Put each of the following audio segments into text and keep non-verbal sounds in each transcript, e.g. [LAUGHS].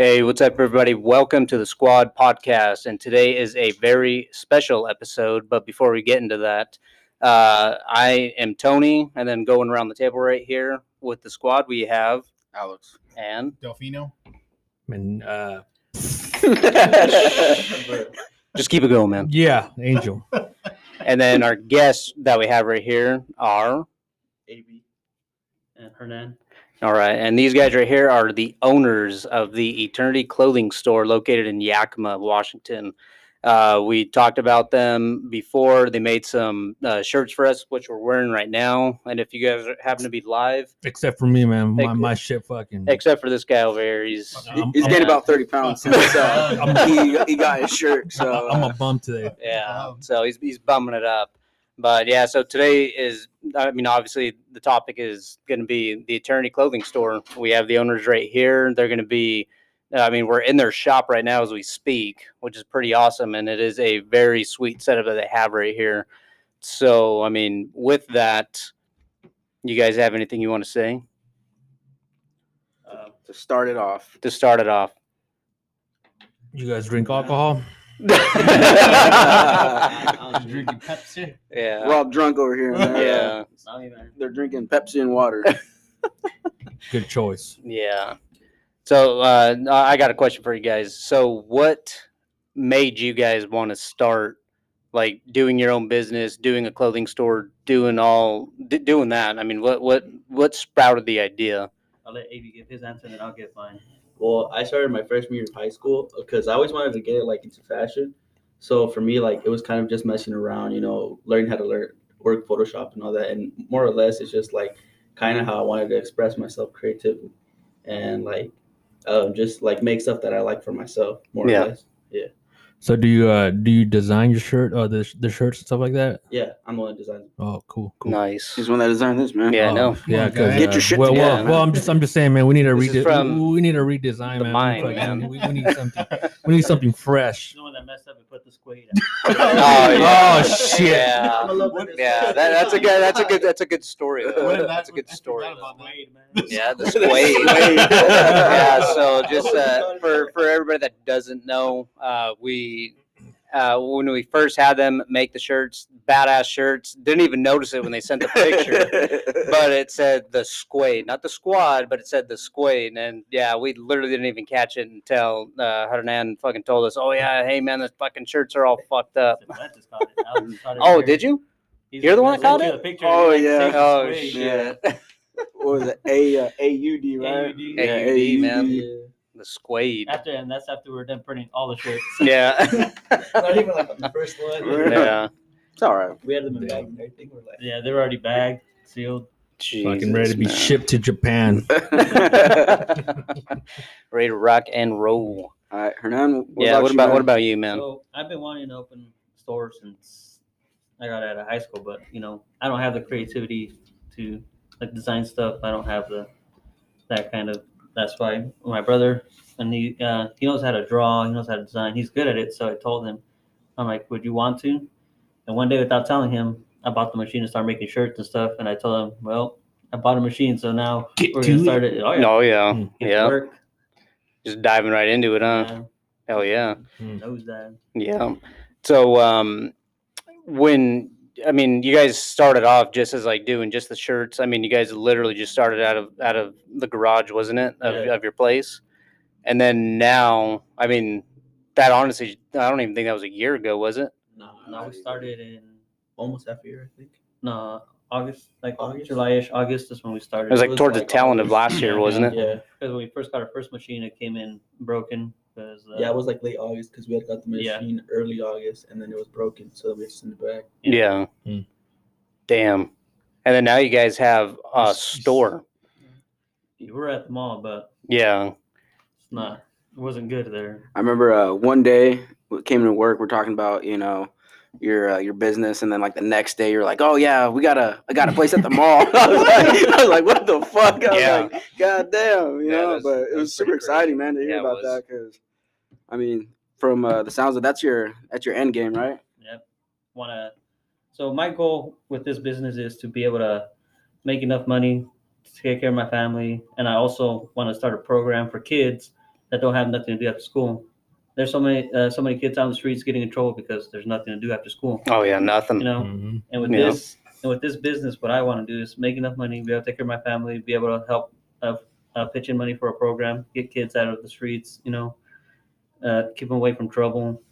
Hey, what's up, everybody? Welcome to the Squad Podcast. And today is a very special episode. But before we get into that, uh, I am Tony. And then going around the table right here with the squad, we have Alex. and Delfino. And [LAUGHS] uh, just keep it going, man. yeah, Angel. [LAUGHS] And then our guests that we have right here are AB. and Hernan. All right. And these guys right here are the owners of the Eternity Clothing Store located in Yakima, Washington. Uh, we talked about them before. They made some uh, shirts for us, which we're wearing right now. And if you guys happen to be live, Except for me, man. My, my shit fucking. except for this guy over here, he's I'm- He's I'm- gained about 30 pounds since uh, he, he got his shirt. So I'm a bum today. yeah. Um, So he's he's bumming it up. But yeah, so today is I mean obviously the topic is going to be the Eternity Clothing Store. We have the owners right here. They're going to be I mean we're in their shop right now as we speak, which is pretty awesome and it is a very sweet setup that they have right here. So, I mean, with that, you guys have anything you want to say Uh, to start it off. to start it off? You guys drink alcohol? [LAUGHS] I was drinking Pepsi. yeah. We're all drunk over here. And they're, Yeah. They're drinking Pepsi and water. [LAUGHS] Good choice. Yeah. So uh, I got a question for you guys. So what made you guys want to start like doing your own business, doing a clothing store, doing all d- doing that? I mean, what what what sprouted the idea? I'll let AB give his answer and then I'll give mine. Well, I started my freshman year of high school because I always wanted to get like into fashion. So for me, like it was kind of just messing around, you know, learning how to learn work Photoshop and all that. And more or less, it's just like kind of how I wanted to express myself creatively and like um, just like make stuff that I like for myself, more Yeah. or less. So do you uh do you design your shirt or the the shirts and stuff like that? Yeah, I'm the one that designs. Oh, cool, cool. Nice. He's the one that designed this, man. Yeah, I Oh, know. Yeah, Come on, 'cause. Get your shit well, together, well, man. well, I'm just I'm just saying, man. We need a This is rede- from we need a redesign, the man. mind, Fucking- man. We, we need something. We need something fresh. The one that messed up and put the squid [LAUGHS] Oh, [LAUGHS] yeah. Oh, shit. Yeah. I'm a little bit- Yeah, that, that's a good. That's a good. That's a good story. What Though. That's a good I story. forgot though. about that. man. Yeah, the [LAUGHS] Sway. sway. yeah, so just uh, for for everybody that doesn't know, uh, we uh, when we first had them make the shirts, badass shirts, didn't even notice it when they sent the picture. [LAUGHS] but it said the squade, not the squad, but it said the squade. And yeah, we literally didn't even catch it until uh, Hernan fucking told us, "Oh yeah, hey man, the fucking shirts are all fucked up." Francis caught it. I was- caught it Oh, here. did you? He's You're the one that caught it? at picture, Oh, like, yeah. Oh squid." shit, what was it? A uh, AUD, right? AUD. Yeah, AUD, man. Yeah. The squade. After and that's after we're done printing all the shirts. [LAUGHS] Yeah, [LAUGHS] Not even like the first one. yeah. It's all right. We had them in bags and everything. We're like, Yeah, they were already bagged, sealed. Fucking ready to be Jesus, shipped to Japan. [LAUGHS] ready to rock and roll. all right, Hernan. What yeah. about what about man? what about you, man? So I've been wanting to open stores since I got out of high school, but you know I don't have the creativity to like design stuff. I don't have the that kind of. That's why my brother and he uh, he knows how to draw. He knows how to design. He's good at it. So I told him, I'm like, would you want to? And one day, without telling him, I bought the machine and started making shirts and stuff. And I told him, well, I bought a machine, so now Get we're to gonna start it. Oh yeah, Oh yeah, Mm. Get yeah. work. Just diving right into it, huh? Yeah, Hell yeah. knows that. Yeah. So um when I mean you guys started off just as like doing just the shirts. I mean you guys literally just started out of out of the garage, wasn't it? Of, Yeah. of your place. And then now, I mean that honestly I don't even think that was a year ago, was it? nah, No, we started in almost half a year, I think. no August, like August? July-ish. August is when we started. It was like was towards like the tail end of last year, wasn't it? Yeah. because when we first got our first machine, it came in broken. Because uh, Yeah, it was like late August because we had got the Yeah. machine early August and then it was broken, so we had to send it back. Yeah. Mm. Damn. And then now you guys have a store. we were at the mall, but Yeah. it's not. It wasn't good there. I remember uh, one day we came to work. We're talking about you know your uh, your business, and then like the next day you're like, oh yeah, we got a I got a place at the mall. [LAUGHS] I, was like, I was like, what the fuck? I was Yeah. like, God damn, you Yeah, know. that's- but it that's was super exciting, crazy. man, to hear Yeah, about that. Because I mean, from uh, the sounds of that's your that's your end game, right? Yep. Want to. So my goal with this business is to be able to make enough money to take care of my family, and I also want to start a program for kids that don't have nothing to do after school. There's so many uh, so many kids on the streets getting in trouble because there's nothing to do after school. Oh yeah, nothing. You know, Mhm. and with Yeah. this and with this business, what I want to do is make enough money, be able to take care of my family, be able to help uh, uh, pitch in money for a program, get kids out of the streets. You know, uh, keep them away from trouble.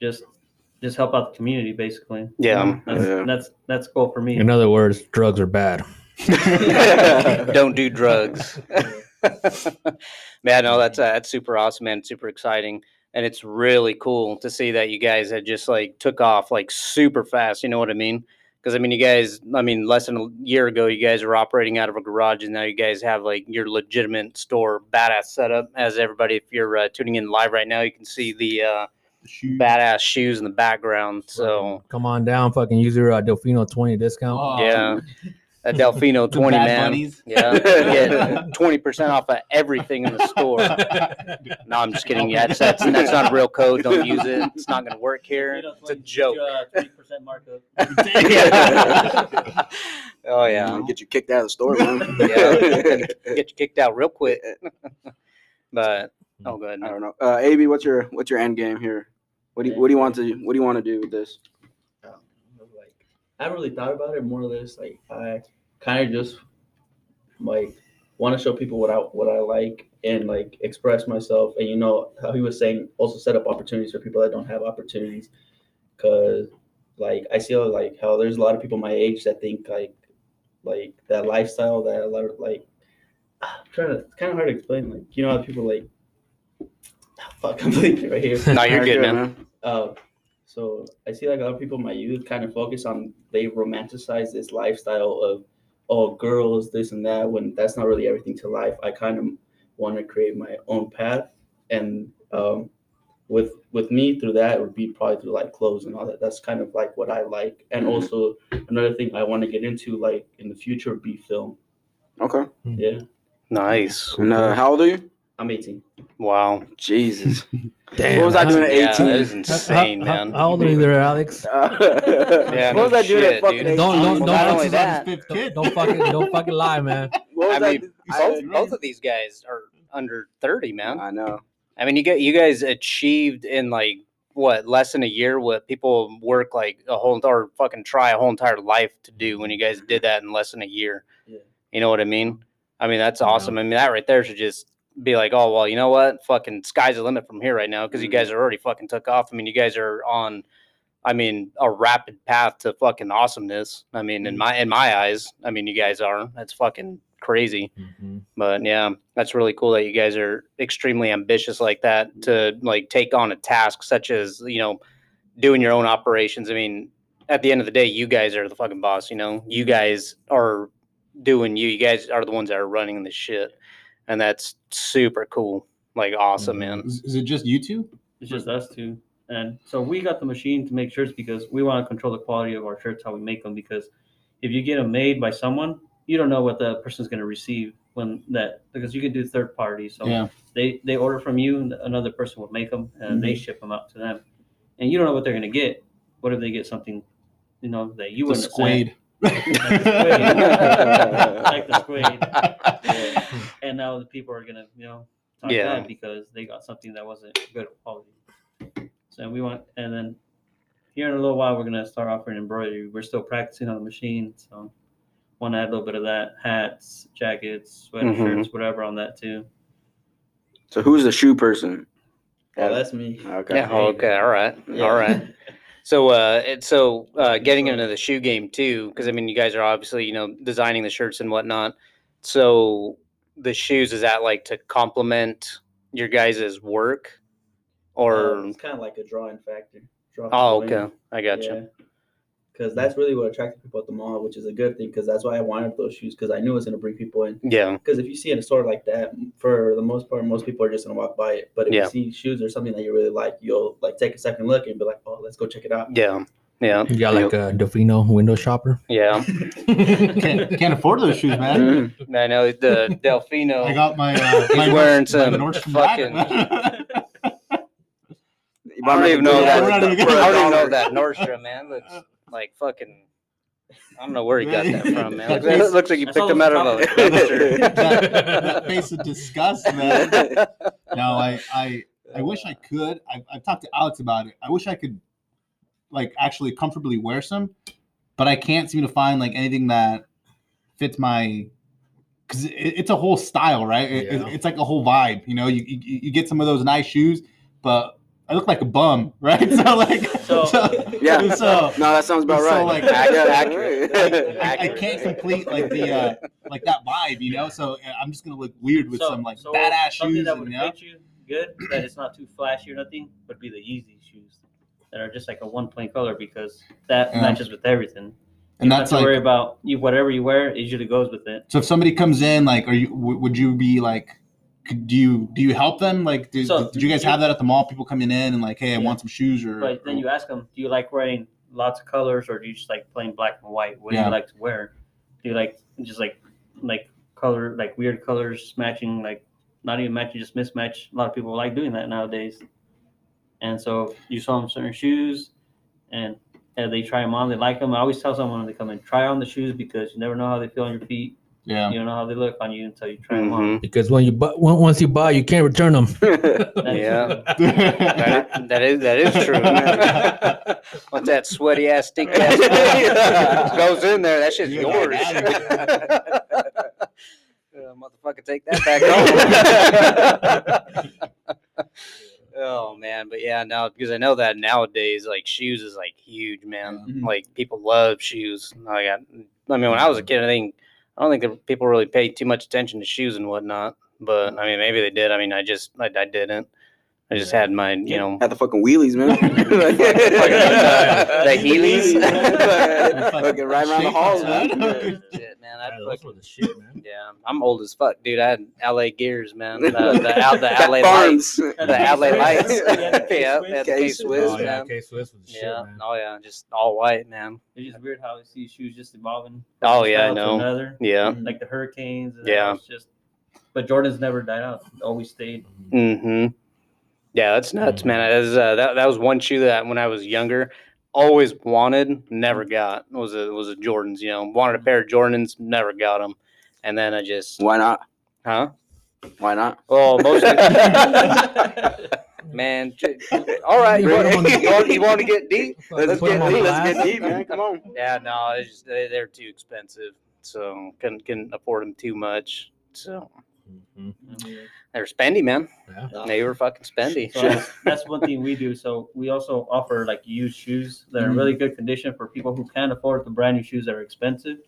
Just just help out the community, basically. Yeah. That's Yeah. that's that's cool for me. In other words, drugs are bad. [LAUGHS] [LAUGHS] Don't do drugs. [LAUGHS] man, no, that's uh, that's super awesome, man. Super exciting, and it's really cool to see that you guys had just like took off like super fast. You know what I mean? Because I mean, you guys, I mean, less than a year ago, you guys were operating out of a garage, and now you guys have like your legitimate store, badass setup. As everybody, if you're uh, tuning in live right now, you can see the uh, badass shoes in the background. So come on down, fucking use your uh, Delfino twenty discount. Oh, yeah, a Delfino twenty Bad man. Bunnies. Yeah, get twenty percent off of everything in the store. [LAUGHS] No, I'm just kidding. Yeah, that's, that's that's not a real code. Don't use it. It's not going to work here. It's a joke. uh, Twenty percent markup. Yeah. [LAUGHS] [LAUGHS] oh yeah, Get you kicked out of the store, man. yeah. Get you kicked out real quick. but oh, good. I don't know. Uh, AB, what's your what's your end game here? What do you what do you want to what do you want to do with this? Like I haven't really thought about it more or less. Like I kind of just like want to show people what I what I like and like express myself. And you know how he was saying, also set up opportunities for people that don't have opportunities. Cause like I see like how there's a lot of people my age that think like like that lifestyle that a lot of like I'm trying to it's kind of hard to explain. Like you know how people like [LAUGHS] fuck I'm bleeding right here. [LAUGHS] No, you're Alright, good, man. Uh, so I see like a lot of people in my youth kind of focus on they romanticize this lifestyle of oh girls this and that when that's not really everything to life. I kind of want to create my own path and um, with with me through that it would be probably through like clothes and all that. That's kind of like what I like. And Mhm. also another thing I want to get into like in the future would be film. Okay. Yeah, Nice. And uh, how old are you? I'm 18. Wow. Jesus. [LAUGHS] Damn. What was I doing at Yeah, 18? that is How- insane, how, man. How old are you there, Alex? [LAUGHS] Yeah, what was I doing shit, at fucking dude. 18? Don't- don't- don't- Alex only is on that. fifth Don't, kid. don't fucking don't fucking lie, man. [LAUGHS] What was I I, mean, do- both, I- both of these guys are under 30, man. I know. I mean, you get you guys achieved in like what less than a year what people work like a whole or fucking try a whole entire life to do when you guys did that in less than a year. Yeah. You know what I mean? I mean that's Yeah. awesome. I mean that right there should just be like, oh well, you know what? Fucking sky's the limit from here right now because you guys mm-hmm. are already fucking took off. I mean, you guys are on. I mean, a rapid path to fucking awesomeness. I mean, in mm-hmm. my in my eyes, I mean, you guys are. That's fucking crazy. Mhm. But yeah, that's really cool that you guys are extremely ambitious like that mm-hmm. to like take on a task such as, you know, doing your own operations. I mean, at the end of the day, you guys are the fucking boss, you know. You guys are doing you. You guys are the ones that are running the shit. And that's super cool. Like awesome, mm-hmm. man. Is, is it just you two? It's just us two. And so we got the machine to make shirts because we want to control the quality of our shirts, how we make them. Because if you get them made by someone, you don't know what the person's going to receive when that, because you can do third party. So Yeah. they, they order from you and another person will make them and they mm-hmm. ship them out to them. And you don't know what they're going to get. What if they get something, you know, that you The wouldn't have sent? squade. [LAUGHS] like the squid. [LAUGHS] And now the people are gonna, you know, talk Yeah. bad because they got something that wasn't good quality. So we want, and then here in a little while, we're gonna start offering embroidery. We're still practicing on the machine, so want to add a little bit of that: hats, jackets, sweatshirts, Mhm. whatever on that too. So who's the shoe person? Oh, that's me. Okay. Yeah, oh, okay, all right. Yeah. All right. [LAUGHS] So, uh, it, so uh, getting into the shoe game too, because I mean, you guys are obviously you know designing the shirts and whatnot. So, the shoes is that like to complement your guys' work, or Um, it's kind of like a drawing factor. Draw oh, okay, I got you. Because that's really what attracted people at the mall, which is a good thing. Because that's why I wanted those shoes. Because I knew it was going to bring people in. Yeah, Because if you see in a store like that, for the most part, most people are just going to walk by it. But if Yeah. you see shoes or something that you really like, you'll like take a second look and be like, "Oh, let's go check it out." yeah, yeah, You got like a Delfino window shopper. yeah. [LAUGHS] can't, can't afford those shoes, man. Mhm. I know the Delfino. I got my. Uh, He's my wearing my some Nordstrom fucking- [LAUGHS] I don't even know good that. I don't even even know [LAUGHS] that Nordstrom man looks like fucking I don't know where he got that from, man. That Looks, face- looks like you picked saw him out of a dumpster. that, that face of disgust, man. No, I, I, I wish I could. I, I've talked to Alex about it. I wish I could, like, actually comfortably wear some, but I can't seem to find like anything that fits my. Because it, it's a whole style, right? It- it- Yeah. it's like a whole vibe. You know, you, you you get some of those nice shoes, but I look like a bum, [LAUGHS] right? So like, So- [LAUGHS] Yeah. so No, that sounds about So, right. like- [LAUGHS] accurate. I, I can't complete like the uh, like that vibe, you know. So I'm just gonna look weird with So- some like so badass something shoes, that and, would you know. fit you good, that it's not too flashy or nothing, would be the Yeezy shoes that are just like a one plain color because that Yeah. matches with everything. And you that's have to worry about you whatever you wear, it usually goes with it. so if somebody comes in, like, are you w- would you be like, could, do you do you help them? Like, did, So, did you guys you- have that at the mall? People coming in and like, hey, I Yeah. want some shoes or. But then you ask them, do you like wearing lots of colors or do you just like plain black and white? What do you like to wear? Do you like just like like color like weird colors matching like not even matching just mismatch? A lot of people like doing that nowadays. And so you saw them certain shoes and and they try them on, they like them. I always tell someone when they come in, try on the shoes because you never know how they feel on your feet. yeah. You don't know how they look on you until you try them on. Because when you buy, on- once you buy, you can't return them. [LAUGHS] Yeah. [LAUGHS] That, that is that is true. [LAUGHS] Once that sweaty ass stink ass goes in there, that shit's You yours. Uh, motherfucker, take that back home. Oh man, but yeah, now because I know that nowadays, like shoes is like huge, man. Mhm. Like people love shoes. I got, I mean, when I was a kid, I think I don't think that people really paid too much attention to shoes and whatnot. But I mean, maybe they did. I mean, I just I, I didn't. I just had my, you know, Had the fucking wheelies, man. [LAUGHS] the Heelys. [LAUGHS] Fucking right around the halls, man. shit, man. I those fucking were the shit, man. Yeah, I'm old as fuck, dude. I had LA gears, man. The, [LAUGHS] the, out the LA lights. The LA lights. Yeah, the yeah, K-Swiss. yeah, the K K-Swiss. Swiss, oh, yeah, man. K Swiss was the shit, man. oh yeah, just all white, man. It's just weird how you see shoes just evolving. from Oh one yeah, I style know. Another. Yeah. like the Hurricanes. And Yeah. It's just, but Jordan's never died out. Always stayed. Mm-hmm. Yeah, that's nuts, man. That, is, uh, that that was one shoe that when I was younger, always wanted, never got. Was a was a Jordans. You know, wanted a pair of Jordans, never got them, and then I just, Why not? huh? Why not? Well, most of [LAUGHS] man. j- All right, you Bring want, 'em [LAUGHS] you want, you want to get deep? [LAUGHS] Let's Put 'em get deep. Let's get deep, man. Come on. Yeah, no, it's just they, they're too expensive, so couldn't couldn't afford them too much. So. They were spendy, man. Yeah. They were fucking spendy. So that's, [LAUGHS] that's one thing we do. So we also offer like used shoes that are in really good condition for people who can't afford the brand new shoes that are expensive.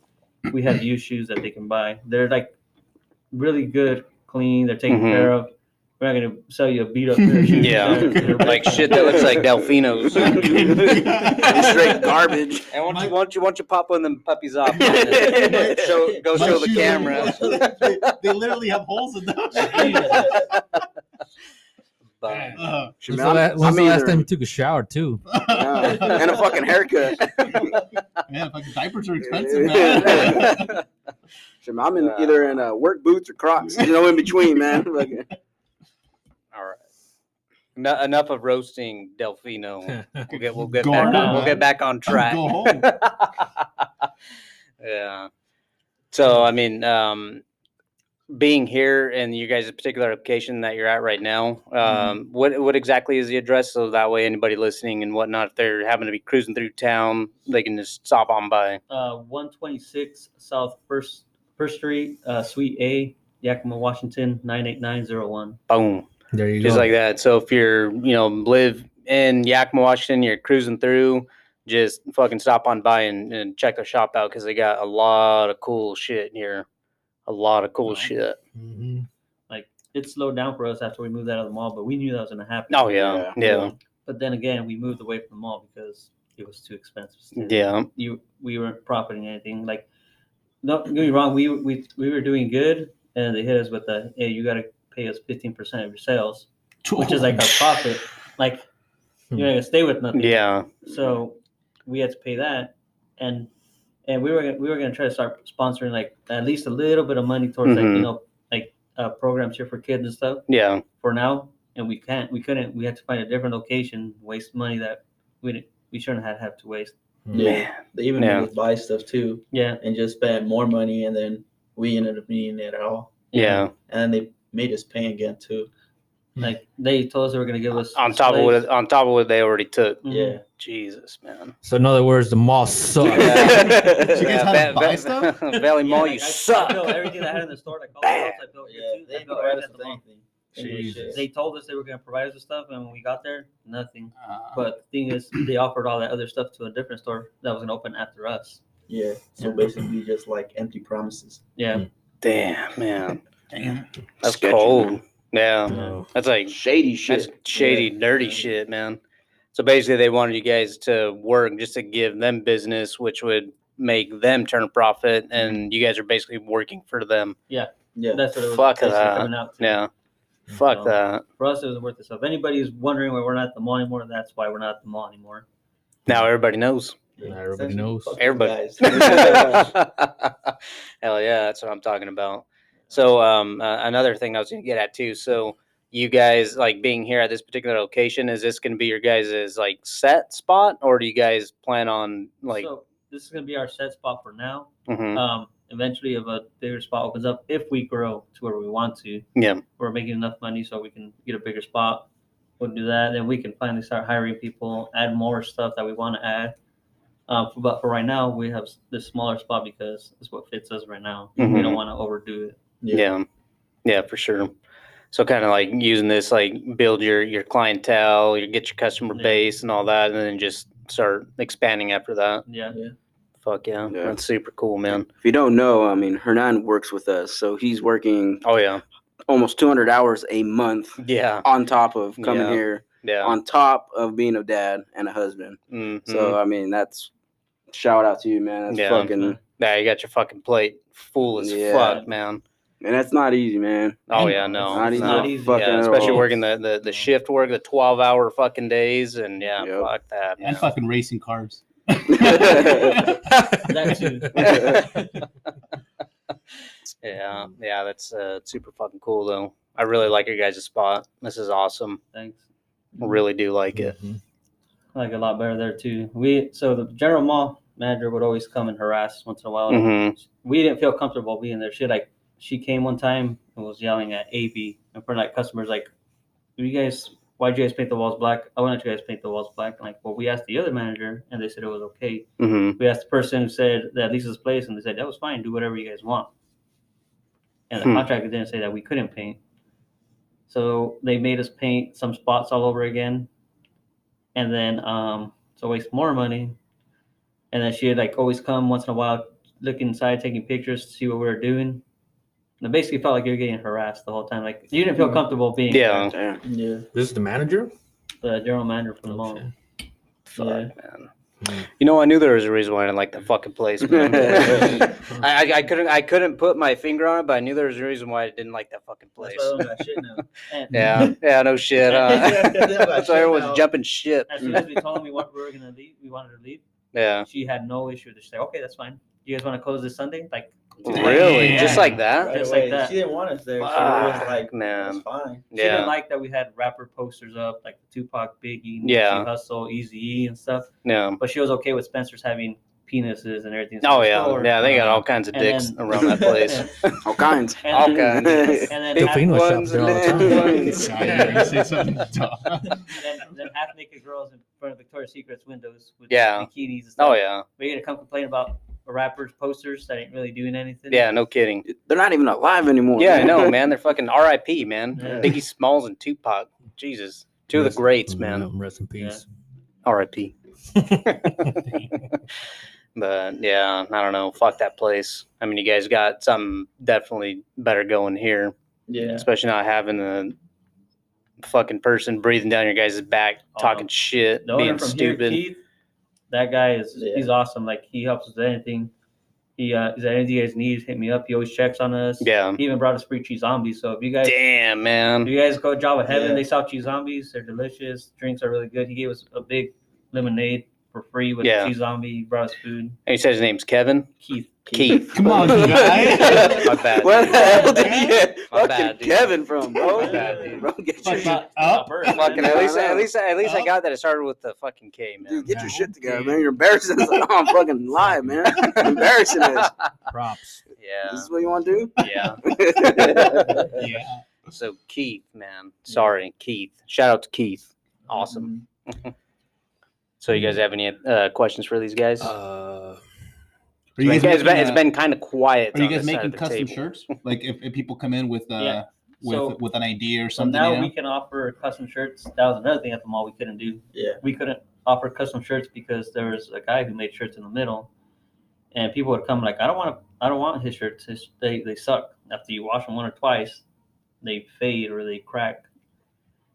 We have used shoes that they can buy. They're like really good, clean. They're taken Mhm. care of. We're not gonna sell you a beat up pair of shoes. Yeah, like shit that looks like Delfinos. [LAUGHS] Straight garbage. [LAUGHS] And once you once you once you pop one of them puppies off, [LAUGHS] show, go My show the camera. they, they literally have holes in them. But, Uh, When's Man, the, I'm- la- when's the last time you took a shower too? Yeah. and a fucking haircut. man, fucking diapers are expensive, man. Shit, I'm in either in uh, work boots or Crocs. You know, in between, man. Fucking- all right. No, enough of roasting Delfino. We'll get we'll get back on, on, we'll get back on track. Go home. [LAUGHS] yeah. So I mean, um, being here in you guys' particular location that you're at right now, um, what what exactly is the address? So that way, anybody listening and whatnot, if they're having to be cruising through town, they can just stop on by. uh, 126 South First First Street, uh, Suite A, Yakima, Washington 98901. Boom. There you just go. like that. So if you're, you know, live in Yakima, Washington, you're cruising through, just fucking stop on by and, and check their shop out because they got a lot of cool shit here. A lot of cool Wow. shit. Mhm. It slowed down for us after we moved out of the mall, but we knew that was going to happen. Oh yeah, yeah, But then again, we moved away from the mall because it was too expensive. still. yeah. You we weren't profiting anything. Like, don't get me wrong, we we we were doing good, and they hit us with the hey, you got to pay us 15 percent of your sales, which is like our profit. Like, you're not gonna stay with nothing. Yeah. So we had to pay that, and and we were gonna, we were gonna try to start sponsoring like at least a little bit of money towards like Mhm. you know like uh, programs here for kids and stuff Yeah. for now, and we can't we couldn't we had to find a different location, waste money that we didn't we shouldn't have had to waste. Yeah, they even Yeah. made us buy stuff too, Yeah, and just spend more money, and then we ended up needing it at all, Yeah. and then they made us pay again too. like they told us they were gonna give us On top of what on top of what they already took. Yeah, Jesus, man. So in other words, the mall sucks. Did [LAUGHS] you guys have Va- to buy stuff? Valley Yeah, Mall, you I, suck. I built everything I had in the store, like all the Bam. I built yeah, too. they I built provide everything us at the mall. Jesus. They told us they were gonna provide us with stuff, and when we got there, nothing. Uh, But the thing is, they offered all that other stuff to a different store that was gonna open after us. Yeah, so basically just like empty promises. Yeah, Damn, man. Damn. That's Sketchy, cold. man. Yeah. No. That's like Shady shit. That's shit. shady, dirty shit, man. So basically, they wanted you guys to work just to give them business, which would make them turn a profit, and you guys are basically working for them. Yeah, Yeah. that's what it was Fuck that. coming out to. Yeah. Fuck So- that. For us, it was worth it. So if anybody's wondering why we're not at the mall anymore, that's why we're not at the mall anymore. Now everybody knows. Now everybody knows. Everybody. [LAUGHS] Hell yeah, that's what I'm talking about. So um, uh, another thing I was gonna get at too. So you guys like being here at this particular location, is this gonna be your guys' like set spot, or do you guys plan on like? so this is gonna be our set spot for now. Mhm. Um, eventually, if a bigger spot opens up, if we grow to where we want to, Yeah. we're making enough money so we can get a bigger spot. We'll do that. Then we can finally start hiring people, add more stuff that we want to add. Um, but for right now, we have this smaller spot because it's what fits us right now. We Mhm. don't want to overdo it. Yeah. yeah, for sure. So kind of like using this, like build your your clientele, you get your customer Yeah. base and all that, and then just start expanding after that. Yeah. Yeah. Fuck yeah, Yeah. that's super cool, man. If you don't know, I mean, Hernan works with us, so he's working Oh yeah, almost 200 hours a month yeah, on top of coming Yeah. here, yeah. on top of being a dad and a husband. Mhm. So I mean, that's shout out to you, man. That's Yeah. fucking, yeah, you got your fucking plate full as Yeah. fuck, man. And that's not easy, man. Oh And yeah, no, not it's easy. not easy. fucking Yeah, especially all. working the, the the shift work, the twelve hour fucking days, and yeah, Yep. fuck that. and man. fucking racing cars. [LAUGHS] [LAUGHS] That too. [LAUGHS] yeah, yeah, that's uh, super fucking cool though. I really like your guys' spot. This is awesome. Thanks. I really do like it. Mhm. I like it a lot better there too. We so the general mall manager would always come and harass once in a while. Mhm. We didn't feel comfortable being there. She like she came one time and was yelling at AB front of like customers like, "You guys, why'd you guys paint the walls black? I want you guys paint the walls black." like, well, we asked the other manager and they said it was okay. hmm We asked the person who said that leases place and they said that was fine. Do whatever you guys want. And the Hmm. contractor didn't say that we couldn't paint. So they made us paint some spots all over again. And then um so waste more money. And then she'd like always come once in a while, look inside, taking pictures to see what we were doing. And it basically felt like you were getting harassed the whole time. Like you didn't feel comfortable being Yeah. Damn. Yeah. This is the manager. the general manager from the mall. Okay. Fuck, Yeah. man. Hmm. You know, I knew there was a reason why I didn't like that fucking place. Man. [LAUGHS] I, I, I couldn't I couldn't put my finger on it, but I knew there was a reason why I didn't like that fucking place. That's why I don't shit now. [LAUGHS] And Yeah, yeah, no shit. Yeah, [LAUGHS] Huh? they don't got That's why shit everyone's now. jumping shit. as soon as we told them we, want, we were gonna leave, we wanted to leave. Yeah, She had no issue. She said, "Okay, that's fine. You guys want to close this Sunday?" Like, really, Yeah. just like that. Right Just away. like that. She didn't want us there. So it was like, man. that's fine. she didn't like that we had rapper posters up, like Tupac, Biggie, Nipsey Yeah. Hussle, Easy E, and stuff. yeah. But she was okay with Spencer's having penises and everything. Oh yeah, store. yeah. They got all kinds of And dicks then- around that place. [LAUGHS] [LAUGHS] [LAUGHS] All kinds. And all then- kinds. And then, Still half, Filipino shops ones there all the and time. ones. Yeah, yeah, you say something dumb. then, then half naked girls in front of Victoria's Secret's windows with Yeah. bikinis and oh, stuff. Oh yeah, We're gonna come complain about a rapper's posters that ain't really doing anything. yeah. No kidding. They're not even alive anymore. Yeah, I know, [LAUGHS] man. They're fucking R.I.P. Man. Yeah. Biggie Smalls and Tupac. Jesus, two of the greats, man. Rest in peace. R.I.P. [LAUGHS] But yeah, I don't know. Fuck that place. I mean, you guys got something definitely better going here, Yeah. especially not having a fucking person breathing down your guys' back, Oh. talking shit, The being from stupid. here, Keith, that guy is Yeah. he's awesome. Like he helps us with anything. He uh, is there anything you guys need? Hit me up. He always checks on us. Yeah. He even brought us free cheese zombies. So if you guys Damn, man. you guys go to Java Heaven, Yeah. they sell cheese zombies. They're delicious. Drinks are really good. He gave us a big lemonade for free with Yeah. cheese zombie. He brought us food. And he said his name's Kevin. Keith. Keith. Come on, you guys. [LAUGHS] My bad. Where the hell did you get My fucking bad, dude. Kevin from, bro? My bad, dude. Bro, get Fuck your, that up. Fucking at least, I at know. least, at least I got that. It started with the fucking K, man. dude, get your shit together, man. You're embarrassing us [LAUGHS] on fucking live, man. You're embarrassing us. Props. Yeah, This is what you want to do? yeah. [LAUGHS] Yeah. So Keith, man, sorry, Keith. Shout out to Keith. Awesome. So you guys have any uh, questions for these guys? Uh, Are you it's guys been, making, it's been kind of quiet. Are you guys making custom table. shirts? Like if, if people come in with uh Yeah. with So- with an idea or So something. now you know? we can offer custom shirts. That was another thing at the mall we couldn't do. Yeah. We couldn't offer custom shirts because there was a guy who made shirts in the middle, and people would come like, I don't want to, I don't want his shirts. His, they they suck. After you wash them one or twice, they fade or they crack,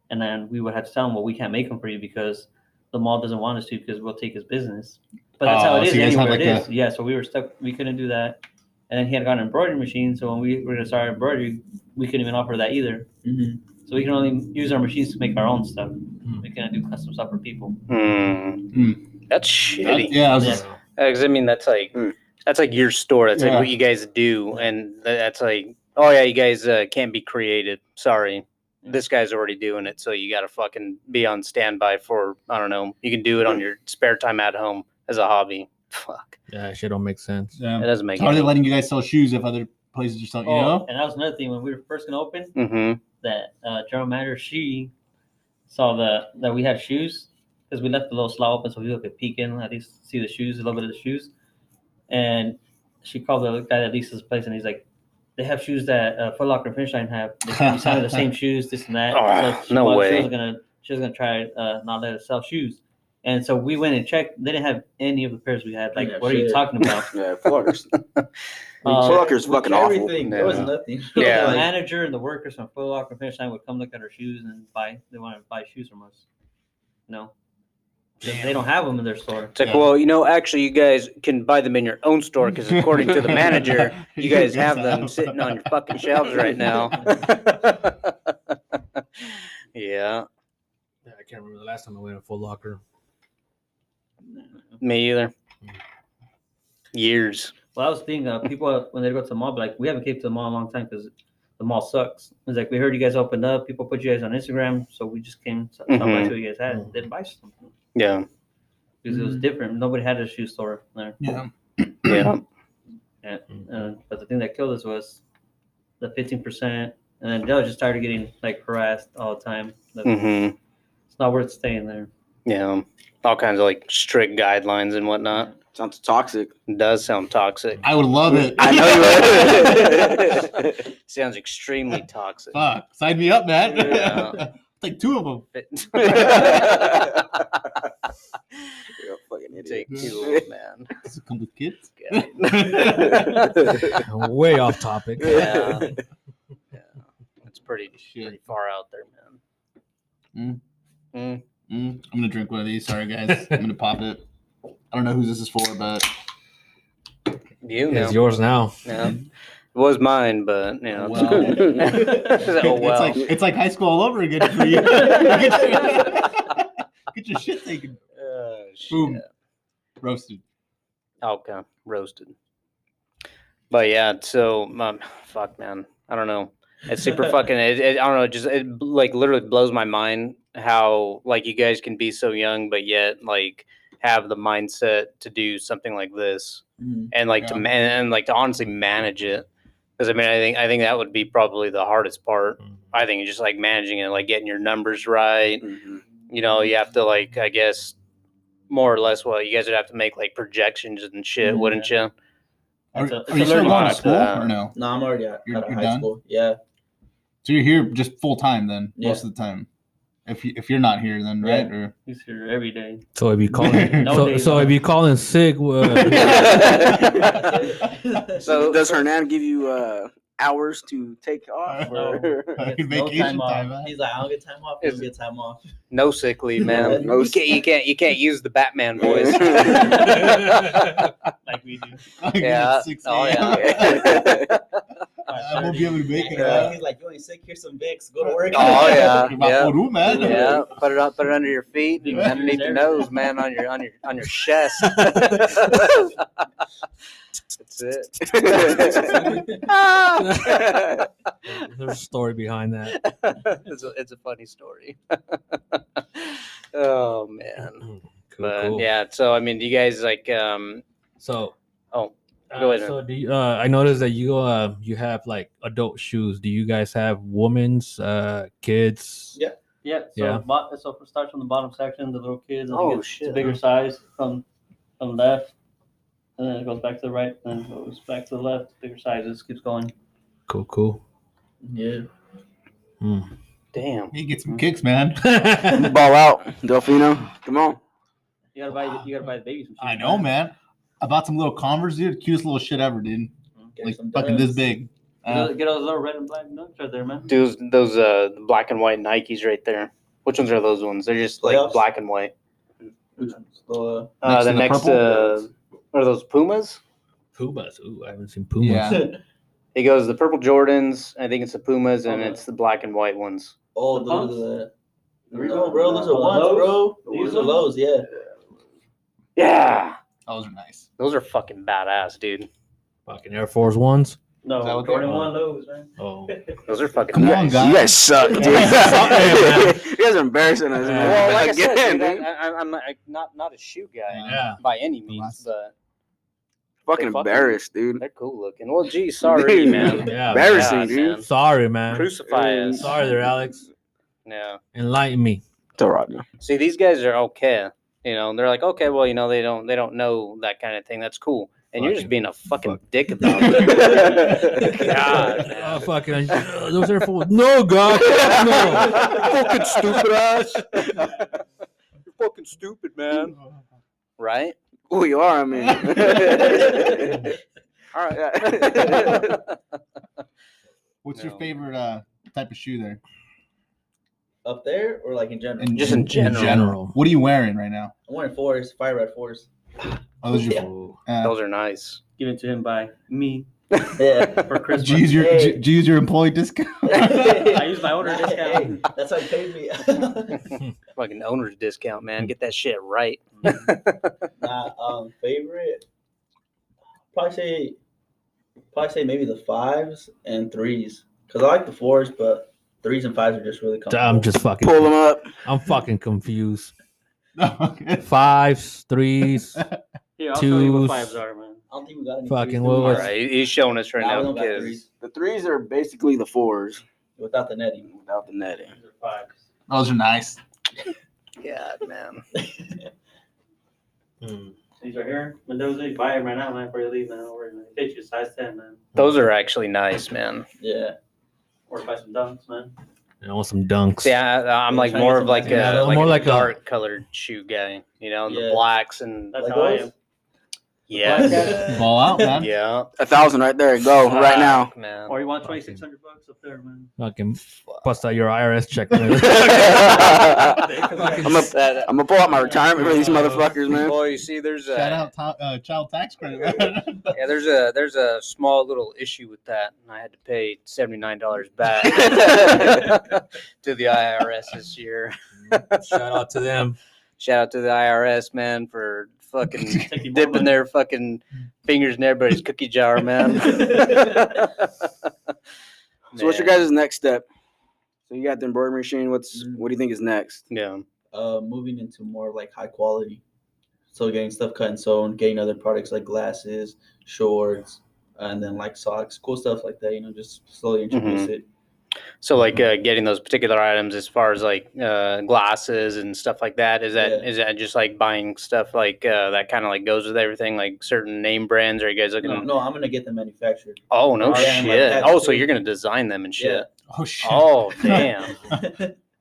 and then we would have to tell him, well, we can't make them for you because the mall doesn't want us to because we'll take his business. But that's how Oh, it is so you guys anywhere it like is. Yeah, so we were stuck. We couldn't do that. And then he had got an embroidery machine, so when we were gonna start embroidery, we couldn't even offer that either. hmm So we can only use our machines to make our own stuff. Hmm. We can't do custom stuff for people. Hmm. Hmm. That's That- shitty. yeah, I was Yeah. just- Because I mean, that's like Mm. that's like your store. That's Yeah. like what you guys do, and that's like, oh yeah, you guys uh, can't be creative. Sorry, this guy's already doing it, so you got to fucking be on standby for I don't know. You can do it on your spare time at home as a hobby. [LAUGHS] Fuck, yeah, that shit don't make sense. Yeah. it doesn't make. So are they letting you guys sell shoes if other places just don't? You Oh, know? and that was another thing when we were first gonna open. hmm That uh, general manager she saw the that we had shoes because we left the little slot open so people could peek in at least see the shoes, a little bit of the shoes. And she called the guy that leases the place and he's like, they have shoes that uh, Foot Locker and Finish Line have. They can be selling the same [LAUGHS] shoes, this and that. Oh, she, no well, way. She was gonna she was gonna try uh, not let us sell shoes. And so we went and checked. They didn't have any of the pairs we had. Like, Yeah, what are you shit. talking about? [LAUGHS] Yeah, Florkers. [LAUGHS] Uh, Florker's We fucking did awful. Everything. There was [LAUGHS] Yeah. nothing. Yeah. the Like, manager and the workers from Foot Locker and Finish Line would come look at our shoes and buy. They want to buy shoes from us. No, they don't have them in their store. It's like, Yeah. well, you know, actually, you guys can buy them in your own store because according to the manager, you guys have them sitting on your fucking shelves right now. yeah, Yeah, I can't remember the last time I went to Full Locker. Me either. Years. Well, I was thinking uh, people when they go to the mall, like we haven't came to the mall in a long time because the mall sucks. It's like we heard you guys opened up. People put you guys on Instagram, so we just came to mm Mhm. what you guys had. Didn't buy something Yeah, because it was different. Nobody had a shoe store there. Yeah. yeah. Uh, but the thing that killed us was the fifteen percent, and then Dell just started getting like harassed all the time. That hmm It's not worth staying there. Yeah, all kinds of like strict guidelines and whatnot. Sounds toxic. Does sound toxic. I would love it. I know you would. [LAUGHS] Sounds extremely toxic. Fuck, sign me up, man. Yeah. [LAUGHS] like two of them. [LAUGHS] You're a fucking Take idiot. two, man. Does it come with kids? Way off topic. Yeah. yeah. It's pretty, pretty far out there, man. Mm. Mm, I'm gonna drink one of these. Sorry, guys. I'm gonna [LAUGHS] pop it. I don't know who this is for, but You know. It's yours now. Yeah. It was mine, but you know. Well. [LAUGHS] oh it's well. like it's like high school all over again for you. [LAUGHS] get, your, get your shit taken. Oh, shit. Boom. Roasted. Okay, roasted. But yeah, so um, fuck, man, I don't know. It's super fucking. It, it, I don't know. It just it like literally blows my mind how like you guys can be so young, but yet like have the mindset to do something like this Mhm. and like to man and like to honestly manage it. Because I mean, I think I think that would be probably the hardest part. I think just like managing it, like getting your numbers right. Mhm. You know, you have to like I guess more or less. Well, you guys would have to make like projections and shit, Mhm. wouldn't you? Are, It's a- are you a still learning going to school Uh, or no? No, I'm already out, You're- out of high done? school. Yeah. So you're here just full time then, Yeah. most of the time. If you, if you're not here, then right? Yeah. Or He's here every day. So if you [LAUGHS] call in, No so, days so if off. you call in sick, uh, [LAUGHS] So- does Hernan give you uh, hours to take off? No. [LAUGHS] Or? Like Gets no vacation time off. time. He's like, I don't get time off. You don't get time off. No sick leave, man. No you can't. You can't. You can't use the Batman voice. Like we do. Like, Yeah. 6 Oh, yeah. All I won't be able to make it. Yeah, man. He's like, you ain't sick. Here's some Vicks. Go to work. [LAUGHS] Oh, yeah. VapoRub, man. Yeah, put it up, put it under your feet and Yeah. underneath your nose, man, on your on your on your chest. [LAUGHS] That's it. [LAUGHS] There's a story behind that. it's, a, it's a funny story. oh man, Cool, but cool. yeah. So I mean, do you guys like? um So, Oh, uh, go ahead, so do you, uh, I noticed that you uh you have like adult shoes. Do you guys have women's, uh, kids? Yeah. Yeah. So Yeah. bo- so it starts from the bottom section, the little kids. Oh, it gets shit. To bigger size from from left, and then it goes back to the right, then it goes back to the left. Bigger sizes keeps going. Cool, cool. Yeah. Hmm. damn. He get some kicks, man. [LAUGHS] Ball out, Delfino. Come on. You gotta buy you gotta buy the baby some. shoes. I shoes, know, man. I bought some little Converse, dude. Cutest little shit ever, dude. Get Like some fucking this big. Get Uh, those, get those little red and black nuts right there, man. Those those uh black and white Nikes right there. Which ones are those ones? They're just like Playoffs? black and white. Which one's the- Uh, Next the to the next uh, are those Pumas? Pumas. Ooh, I haven't seen Pumas. Yeah. [LAUGHS] He goes the purple Jordans. I think it's the Pumas, and Okay. it's the black and white ones. Oh, The those are pumps? the. The No, bro, those are the ones, bro. These Those are ones? lows, yeah. Yeah, those are nice. those are fucking badass, dude. Fucking Air Force Ones. No, Is that what they Jordan are? one lows, man. Oh, [LAUGHS] Those are fucking. Come You on, guys, guys. you guys suck, dude. [LAUGHS] Hey, you guys are embarrassing us, man. Well, like I said, Again, dude, I, dude. I, I'm not, not not a shoe guy yeah. by any means, but fucking fucking- embarrassed, dude. they're cool looking. Well, gee, sorry, Dude. man. Yeah. Embarrassing, God, dude. man. Sorry, man. Crucify us. Sorry there, Alex. Yeah. Enlighten me. It's all right, man. See, these guys are okay. You know, and they're like, okay, well, you know, they don't they don't know that kind of thing. That's cool. And you're just being a fucking fuck. dick about [LAUGHS] it. God, [LAUGHS] man. Oh, fucking. uh, those Air Force. No, God. [LAUGHS] No. fucking stupid ass. You're fucking stupid, man. Right? Oh, you are, I mean. All right. What's No. your favorite uh, type of shoe there? Up there or like in general? Just in general. What are you wearing right now? I'm wearing fours, fire red fours. Oh, those are your, Oh. uh, Those are nice. Given to him by me [LAUGHS] Yeah. for Christmas. Did you use your Hey. did you use your employee discount? [LAUGHS] I use my owner discount. Hey, that's how you paid me. [LAUGHS] Fucking owner's discount, man. Get that shit right. My um, favorite. Probably say, probably say maybe the fives and threes. Cause I like the fours, but threes and fives are just really comfortable. I'm just fucking. Pull them up. I'm fucking confused. [LAUGHS] Fives, threes. [LAUGHS] Here, I'll show you what Twos. fives are, man. I don't think we got any. Fucking threes, what? All was- right, he's showing us right Nah, we now don't got because threes The threes are basically the fours without the netting. without the netting. These are fives. Those are nice. God, man. [LAUGHS] Hmm. These are here. Mendoza, you buy them right now, man, before you leave, man. Don't worry, man. It you a size 10, man. Those are actually nice, man. Yeah. Or buy some dunks, man. I want some dunks. Uh, yeah, I, I'm like more of like material. a like More a like a- dark colored shoe guy. You know, the Yeah. blacks and That's Like how I am. Yeah, [LAUGHS] Ball out, man. yeah. A thousand right there. Go right now. Man. Or you want 2600 bucks up there, man. Fucking bust out your IRS check. [LAUGHS] man. I'm gonna I'm gonna pull out my retirement for these motherfuckers, man. Boy, you see, there's a Shout out to, uh, child tax credit. yeah, there's a there's a small little issue with that, and I had to pay seventy nine dollars back [LAUGHS] to the IRS this year. Shout out to them. Shout out to the IRS, man, for fucking [LAUGHS] Take you more dipping their fucking fingers in everybody's cookie jar, man. [LAUGHS] [LAUGHS] So what's your guys' next step? So you got the embroidery machine. What's what do you think is next? Yeah. uh, moving into more like high quality. So getting stuff cut and sewn, getting other products like glasses, shorts, and then like socks, cool stuff like that. You know, just slowly introduce Mhm. it. So like uh, getting those particular items as far as like uh, glasses and stuff like that is that is Yeah. that just like buying stuff like uh, that kind of like goes with everything like certain name brands? Are you guys looking? No, no, I'm gonna get them manufactured. Oh no Oh, yeah, like, shit! Oh, so you're gonna design them and shit? oh shit. Oh [LAUGHS] damn! [LAUGHS]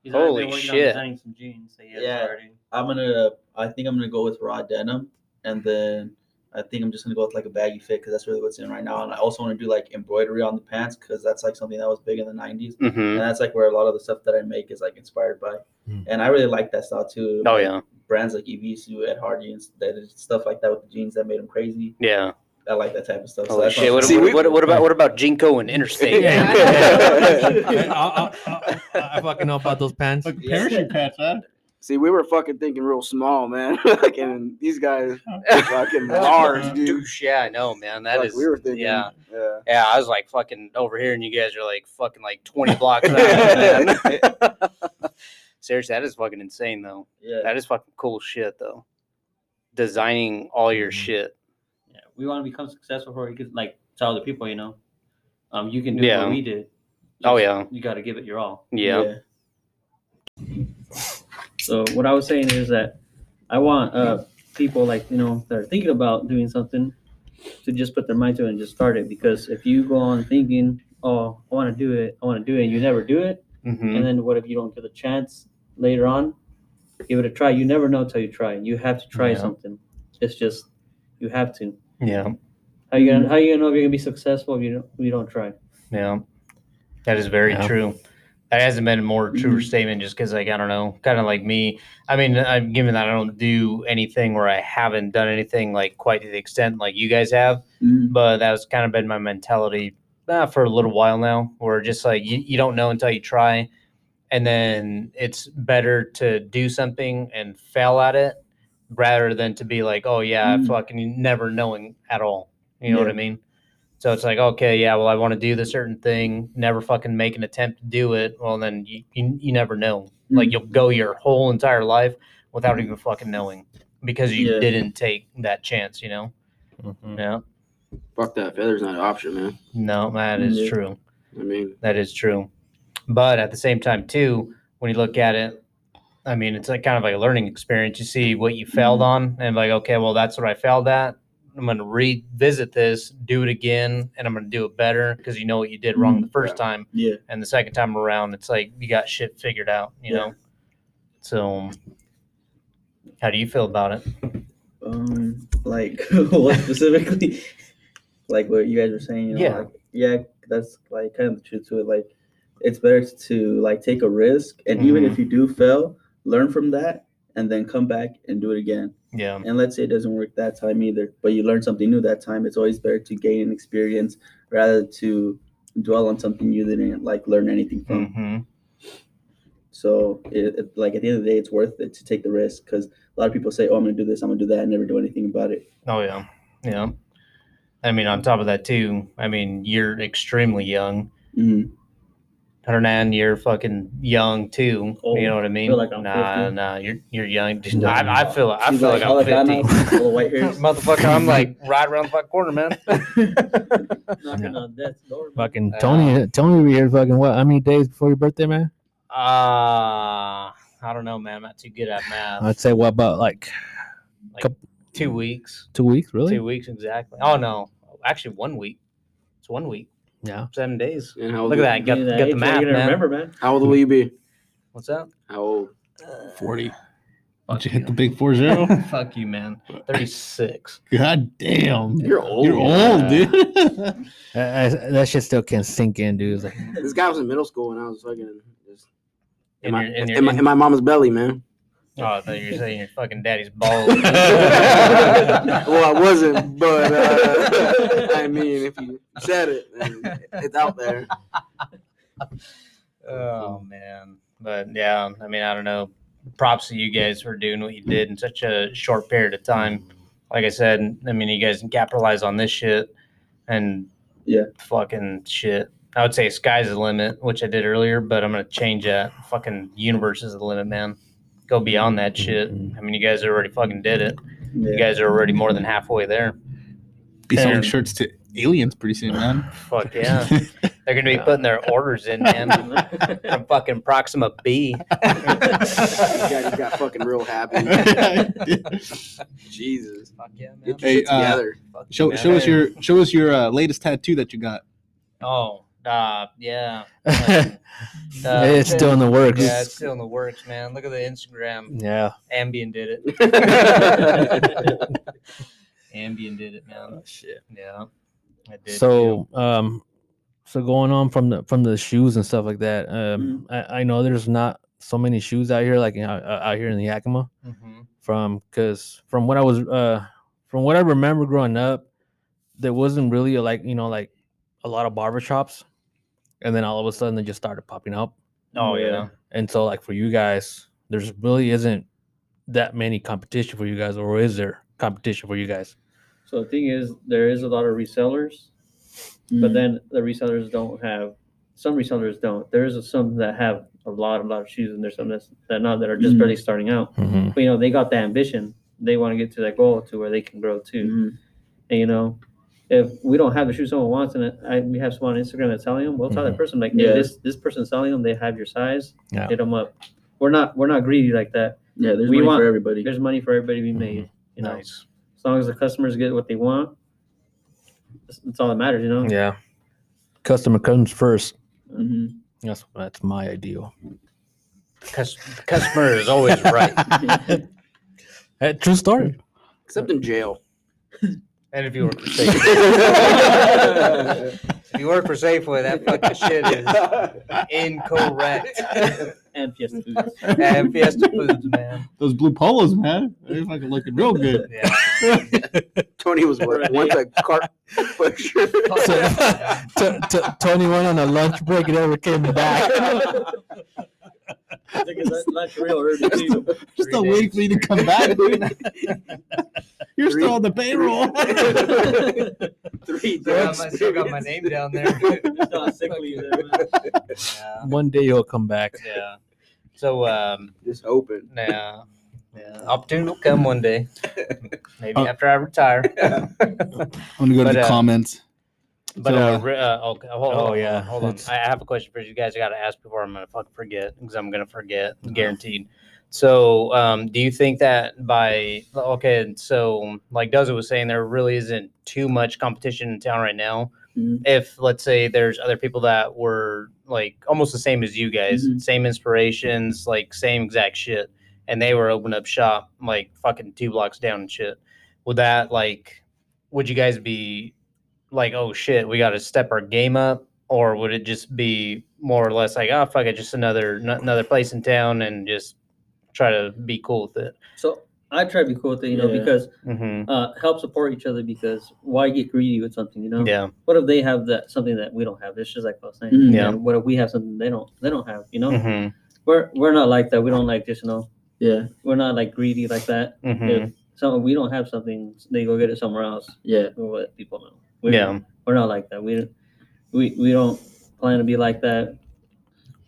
He's already Holy been shit. Designing some jeans. So yeah, Yeah. I'm gonna. I think I'm gonna go with raw denim, and then I think I'm just gonna go with like a baggy fit because that's really what's in right now. And I also want to do like embroidery on the pants because that's like something that was big in the '90s, and hmm that's like where a lot of the stuff that I make is like inspired by. Hmm. And I really like that style too. Oh yeah, brands like Evisu, Ed Hardy, and that is stuff like that with the jeans that made them crazy. yeah. I like that type of stuff. So Holy that's Shit, what, See, what, we- what, what about what about JNCO and Interstate? Yeah. [LAUGHS] I, I- I- I fucking know about those pants. Like parachute pants, man. See, we were fucking thinking real small, man. [LAUGHS] like, and these guys [LAUGHS] fucking large, dude. Douche, yeah, I know, man. That is Like, we were thinking, yeah. yeah. Yeah, I was like fucking over here, and you guys are like fucking like twenty blocks [LAUGHS] out. man. Seriously, that is fucking insane, though. yeah. That is fucking cool shit, though. Designing all your Mhm. shit. Yeah, we want to become successful for you because like tell other people, you know, um, you can do Yeah. what we did. Oh, yeah. you got to give it your all. Yeah. So what I was saying is that I want uh people like you know that are thinking about doing something to just put their mind to it and just start it because if you go on thinking, oh, I want to do it, I want to do it, and you never do it, hmm and then what if you don't get a chance later on? Give it a try. You never know till you try. You have to try Yeah. something. It's just you have to. Yeah. How you gonna How you gonna know if you're gonna be successful if you don't if you don't try? Yeah. That is very Yeah. true. That hasn't been a more truer Mhm. statement just because, like, I don't know, kind of like me. I mean, I'm given that I don't do anything where I haven't done anything like quite to the extent like you guys have, Mhm. but that was kind of been my mentality uh, for a little while now, where just like you, you don't know until you try. And then it's better to do something and fail at it rather than to be like, oh, yeah, Mm. fucking never knowing at all. You know what I mean? So it's like, okay, yeah, well, I want to do the certain thing, never fucking make an attempt to do it. Well, then you, you, you never know. Like Mm. you'll go your whole entire life without even fucking knowing because you Yeah. didn't take that chance, you know? Mhm. Yeah. Fuck that. Feather's not an option, man. No, that is Yeah. true. I mean, That is true. But at the same time, too, when you look at it, I mean, it's like kind of like a learning experience. You see what you failed on, and like, okay, well, that's what I failed at. I'm going to revisit this, do it again, and I'm going to do it better because you know what you did wrong the first time. Yeah. And the second time around, it's like you got shit figured out, you Yeah. know? So, how do you feel about it? Um, like [LAUGHS] what specifically? [LAUGHS] like what you guys were saying. You know, Yeah. Like, yeah, that's like kind of the truth to it. Like, it's better to like take a risk, and even Mhm. if you do fail, learn from that, and then come back and do it again. Yeah. And let's say it doesn't work that time either, but you learn something new that time. It's always better to gain an experience rather to dwell on something you didn't like learn anything from. hmm So, it, it- like at the end of the day, it's worth it to take the risk because a lot of people say, "Oh, I'm gonna do this, I'm gonna do that," and never do anything about it. Oh, yeah. Yeah. I mean, on top of that, too, I mean, you're extremely young. Mhm. Hernan, you're fucking young too. Old. You know what I mean? Feel like I'm nah, 50. nah, you're you're young. Dude, I, I feel I feel like, all I'm the fifty. Ganas, white hairs. [LAUGHS] Motherfucker, I'm like right around the fucking corner, man. [LAUGHS] Knocking on death's door. man. Fucking Tony, Tony, we here fucking what? How many days before your birthday, man? Uh I don't know, man. I'm not too good at math. I'd say what about like two weeks. two weeks, really? Two weeks exactly. Oh no, actually one week. It's one week, Yeah. seven days. and how old, Look at that. Got, got age, the what are gonna man. remember, man. How old will you be? What's that? How old? Uh, Forty. Fuck Did you hit the big four zero? [LAUGHS] Fuck you, man. Thirty six. God damn. You're old. You're old, dude. [LAUGHS] I- I- that shit still can't sink in, dude. Like, This guy was in middle school when I was fucking just in, In my, your- in your- in, my, in my mama's belly, man. Oh, I thought you were saying your fucking daddy's bald. [LAUGHS] well, I wasn't, but uh, I mean, if you said it, it's out there. [LAUGHS] Oh man, but yeah, I mean, I don't know. Props to you guys for doing what you did in such a short period of time. Like I said, I mean, you guys can capitalize on this shit and Yeah. fucking shit. I would say sky's the limit, which I did earlier, but I'm gonna change that. Fucking universe is the limit, man. Go beyond that shit. I mean, you guys already fucking did it. You guys are already more than halfway there. Be selling shirts to aliens pretty soon, man. [SIGHS] Fuck yeah, they're gonna be [LAUGHS] putting their orders in, man, [LAUGHS] from fucking Proxima B. [LAUGHS] You guys just got fucking real happy. Jesus, Fuck yeah, man. get your Hey, shit uh, together. Fuck you, show man. show us your show us your uh, latest tattoo that you got. Oh, uh, yeah. [LAUGHS] it's still in the works. Yeah, it's still in the works, man. Look at the Instagram. Yeah. Ambien did it. [LAUGHS] Ambien did it, man. shit. Yeah. I did So, um, so going on from the from the shoes and stuff like that. Um, I, I know there's not so many shoes out here, like in- out, here in the Yakima. too. Mhm. From because from what I was uh from what I remember growing up, there wasn't really a, like you know like a lot of barbershops, and then all of a sudden they just started popping up. Oh Yeah. yeah. And so like for you guys, there's really isn't that many competition for you guys, or is there competition for you guys? So the thing is, there is a lot of resellers, Mm. but then the resellers don't have. Some resellers don't. There's some that have a lot, a lot of shoes, and there's some that's, that not that are just Mhm. barely starting out. Mm-hmm. But you know, they got the ambition. They want to get to that goal to where they can grow too. Mhm. And you know, if we don't have the shoe someone wants, and I, we have someone on Instagram that's selling them, we'll tell that Mhm. person like, Yeah. hey, this this person's selling them. They have your size. Yeah. Hit them up. We're not we're not greedy like that. Yeah, there's We money want- for everybody. There's money for everybody to be made. You know, Nice. as long as the customers get what they want, that's, that's all that matters. You know. Yeah. Customer comes first. Mhm. That's that's my ideal. Cus- customer is always right. [LAUGHS] Eh, true story. Except in jail. [LAUGHS] And if you work for Safeway, [LAUGHS] if you work for Safeway, that fucking shit is [LAUGHS] incorrect. And Fiesta Foods. And Fiesta Foods, man. Those blue polos, man. They're fucking looking real good. Yeah. [LAUGHS] Tony was what, once a cart pusher. T- t- Tony went on a lunch break and never came back. I think it's lunch real early too. Just Three a wait for you to come back, dude. You're still on the payroll. [LAUGHS] Three Still got, days. my, still got my name down there. [LAUGHS] Just sick leave there. Yeah. One day he'll come back. yeah. So, um, Just open. yeah. Yeah. Opportunity will come one day. Maybe Uh, after I retire. [LAUGHS] I'm gonna go But, to the uh, comments. But So, uh, uh, re- uh, okay, hold, oh, hold yeah, hold on. it's- I have a question for you guys. I got to ask before I'm gonna fucking forget because I'm gonna forget, guaranteed. So, um, do you think that by okay, so like Doza was saying, there really isn't too much competition in town right now. Mhm. If let's say there's other people that were like almost the same as you guys, Mhm. same inspirations, like same exact shit, and they were opening up shop like fucking two blocks down and shit, would that like, would you guys be like, oh shit, we got to step our game up, or would it just be more or less like, oh fuck it, just another n- another place in town and just try to be cool with it? So I try to be cool with it, you know, Yeah. because Mm-hmm. uh, help support each other. Because why get greedy with something, you know? Yeah, What if they have that something that we don't have? It's just like I was saying. Mhm. Yeah. What if we have something they don't? They don't have. You know, mm-hmm. we're we're not like that. We don't like just you know. Yeah, We're not like greedy like that. Mm-hmm. If some we don't have something, they go get it somewhere else. yeah. We'll let people know. We, yeah, we're not like that. We we we don't plan to be like that.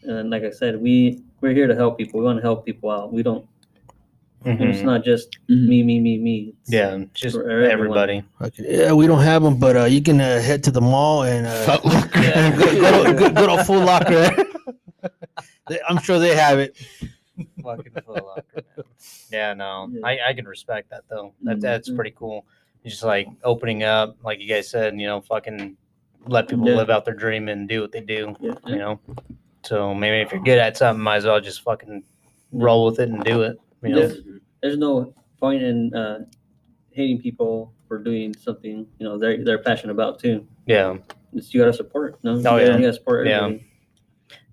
And like I said, we we're here to help people. We want to help people out. We don't. It's mhm. not just Mhm. me, me, me, me. It's- yeah, just everybody. Okay, yeah, we don't have them, but uh, you can uh, head to the mall and uh, Foot Locker. [LAUGHS] yeah, go, go, to- go, go to Full Locker. [LAUGHS] I'm sure they have it. Fucking Foot Locker, man. [LAUGHS] Yeah, no, Yeah. I, I can respect that though. That that's Mhm. pretty cool. Just like opening up, like you guys said, you know, fucking let people Yeah. live out their dream and do what they do. Yeah. You know, so maybe if you're good at something, might as well just fucking roll with it and do it. You know, Yeah. There's no point in uh, hating people for doing something you know they're they're passionate about too. yeah. It's, you gotta support. No, Oh, yeah. you gotta support Yeah. everybody.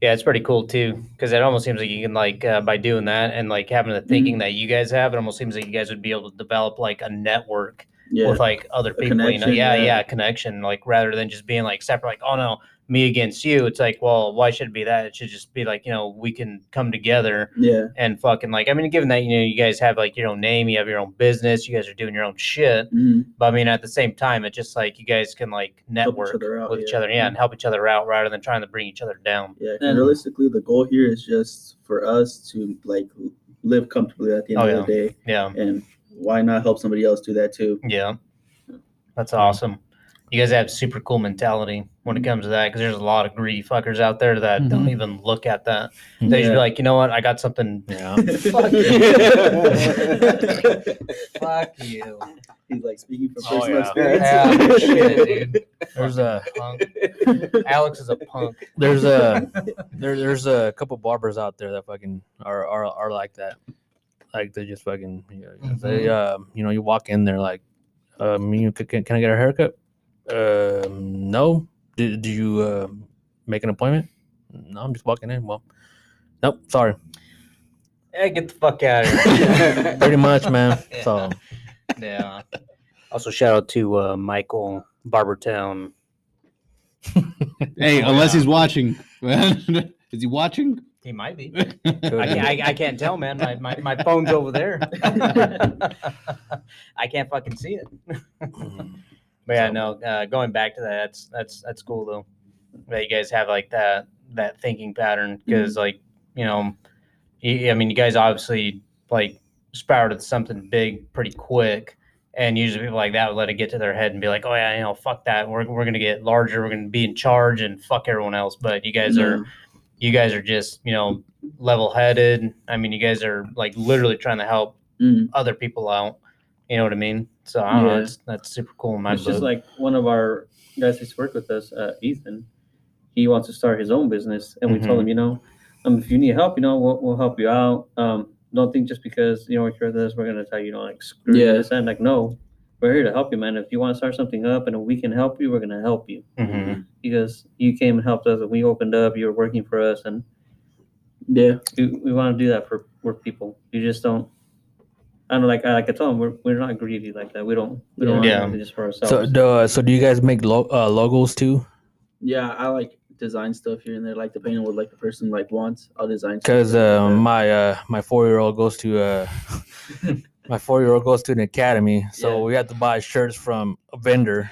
Yeah, it's pretty cool too, because it almost seems like you can like uh, by doing that and like having the thinking that you guys have, it almost seems like you guys would be able to develop like a network Yeah. with like other people. You know, yeah, yeah, yeah. connection. Like rather than just being like separate, like oh no, me against you. It's like, well, why should it be that? It should just be like you know we can come together yeah. and fucking like I mean, given that you know you guys have like your own name, you have your own business, you guys are doing your own shit. Mhm. But I mean, at the same time, it's just like you guys can like network other out, with each yeah. other, yeah, and help each other out rather than trying to bring each other down. Yeah, 'cause And- realistically, the goal here is just for us to like live comfortably at the end Oh, of the day, Yeah. and why not help somebody else do that too? Yeah, that's awesome. You guys have super cool mentality when it comes to that because there's a lot of greedy fuckers out there that don't Mhm. even look at that. They just be like, you know what? I got something. Yeah. [LAUGHS] Fuck [LAUGHS] Fuck you. He's like speaking from Oh, personal yeah. experience. Yeah, [LAUGHS] shit, dude. There's a Punk. Alex is a punk. there's a there, there's a couple barbers out there that fucking are are, are like that. Like they just fucking you know, they um you know you walk in there like um you can, can I get a haircut? Um no. Did, do you uh, make an appointment? No, I'm just walking in. Well, nope. Sorry. Hey, get the fuck out of here. [LAUGHS] Pretty much, man. So Yeah. Also, shout out to uh, Michael Barbertown. Hey, unless he's watching. [LAUGHS] Is he watching? He might be. I can't, I, I can't tell, man. My, my, my phone's over there. [LAUGHS] I can't fucking see it. But yeah, no. Uh, going back to that, that's that's that's cool though. That you guys have like that that thinking pattern because like you know, I mean, you guys obviously like sprouted something big pretty quick. And usually people like that would let it get to their head and be like, "Oh yeah, you know, fuck that. We're, we're gonna get larger. We're gonna be in charge and fuck everyone else." But you guys are you guys are just you know level headed i mean you guys are like literally trying to help Mm. other people out you know what i mean so i don't know that's, that's super cool in my It's just like one of our guys who's worked with us, uh, Ethan. He wants to start his own business, and we told him, you know, um, if you need help, you know, we'll, we'll help you out. Um, don't think just because you know we're here this, we're gonna tell you, you know, like screw Yeah. this and like no, we're here to help you, man. If you want to start something up and we can help you, we're gonna help you Mhm. because you came and helped us, and we opened up. You were working for us, and Yeah. we, we want to do that for work people. You just don't. I don't like I like I told them, we're, we're not greedy like that. We don't we don't Yeah. want to just for ourselves. So, do, uh, so do you guys make lo- uh, logos too? Yeah, I like design stuff here and there, like depending on what like the person like wants. I'll design. Because stuff uh, like my uh, my four year old goes to uh, [LAUGHS] my four year old goes to an academy, so Yeah. we have to buy shirts from a vendor,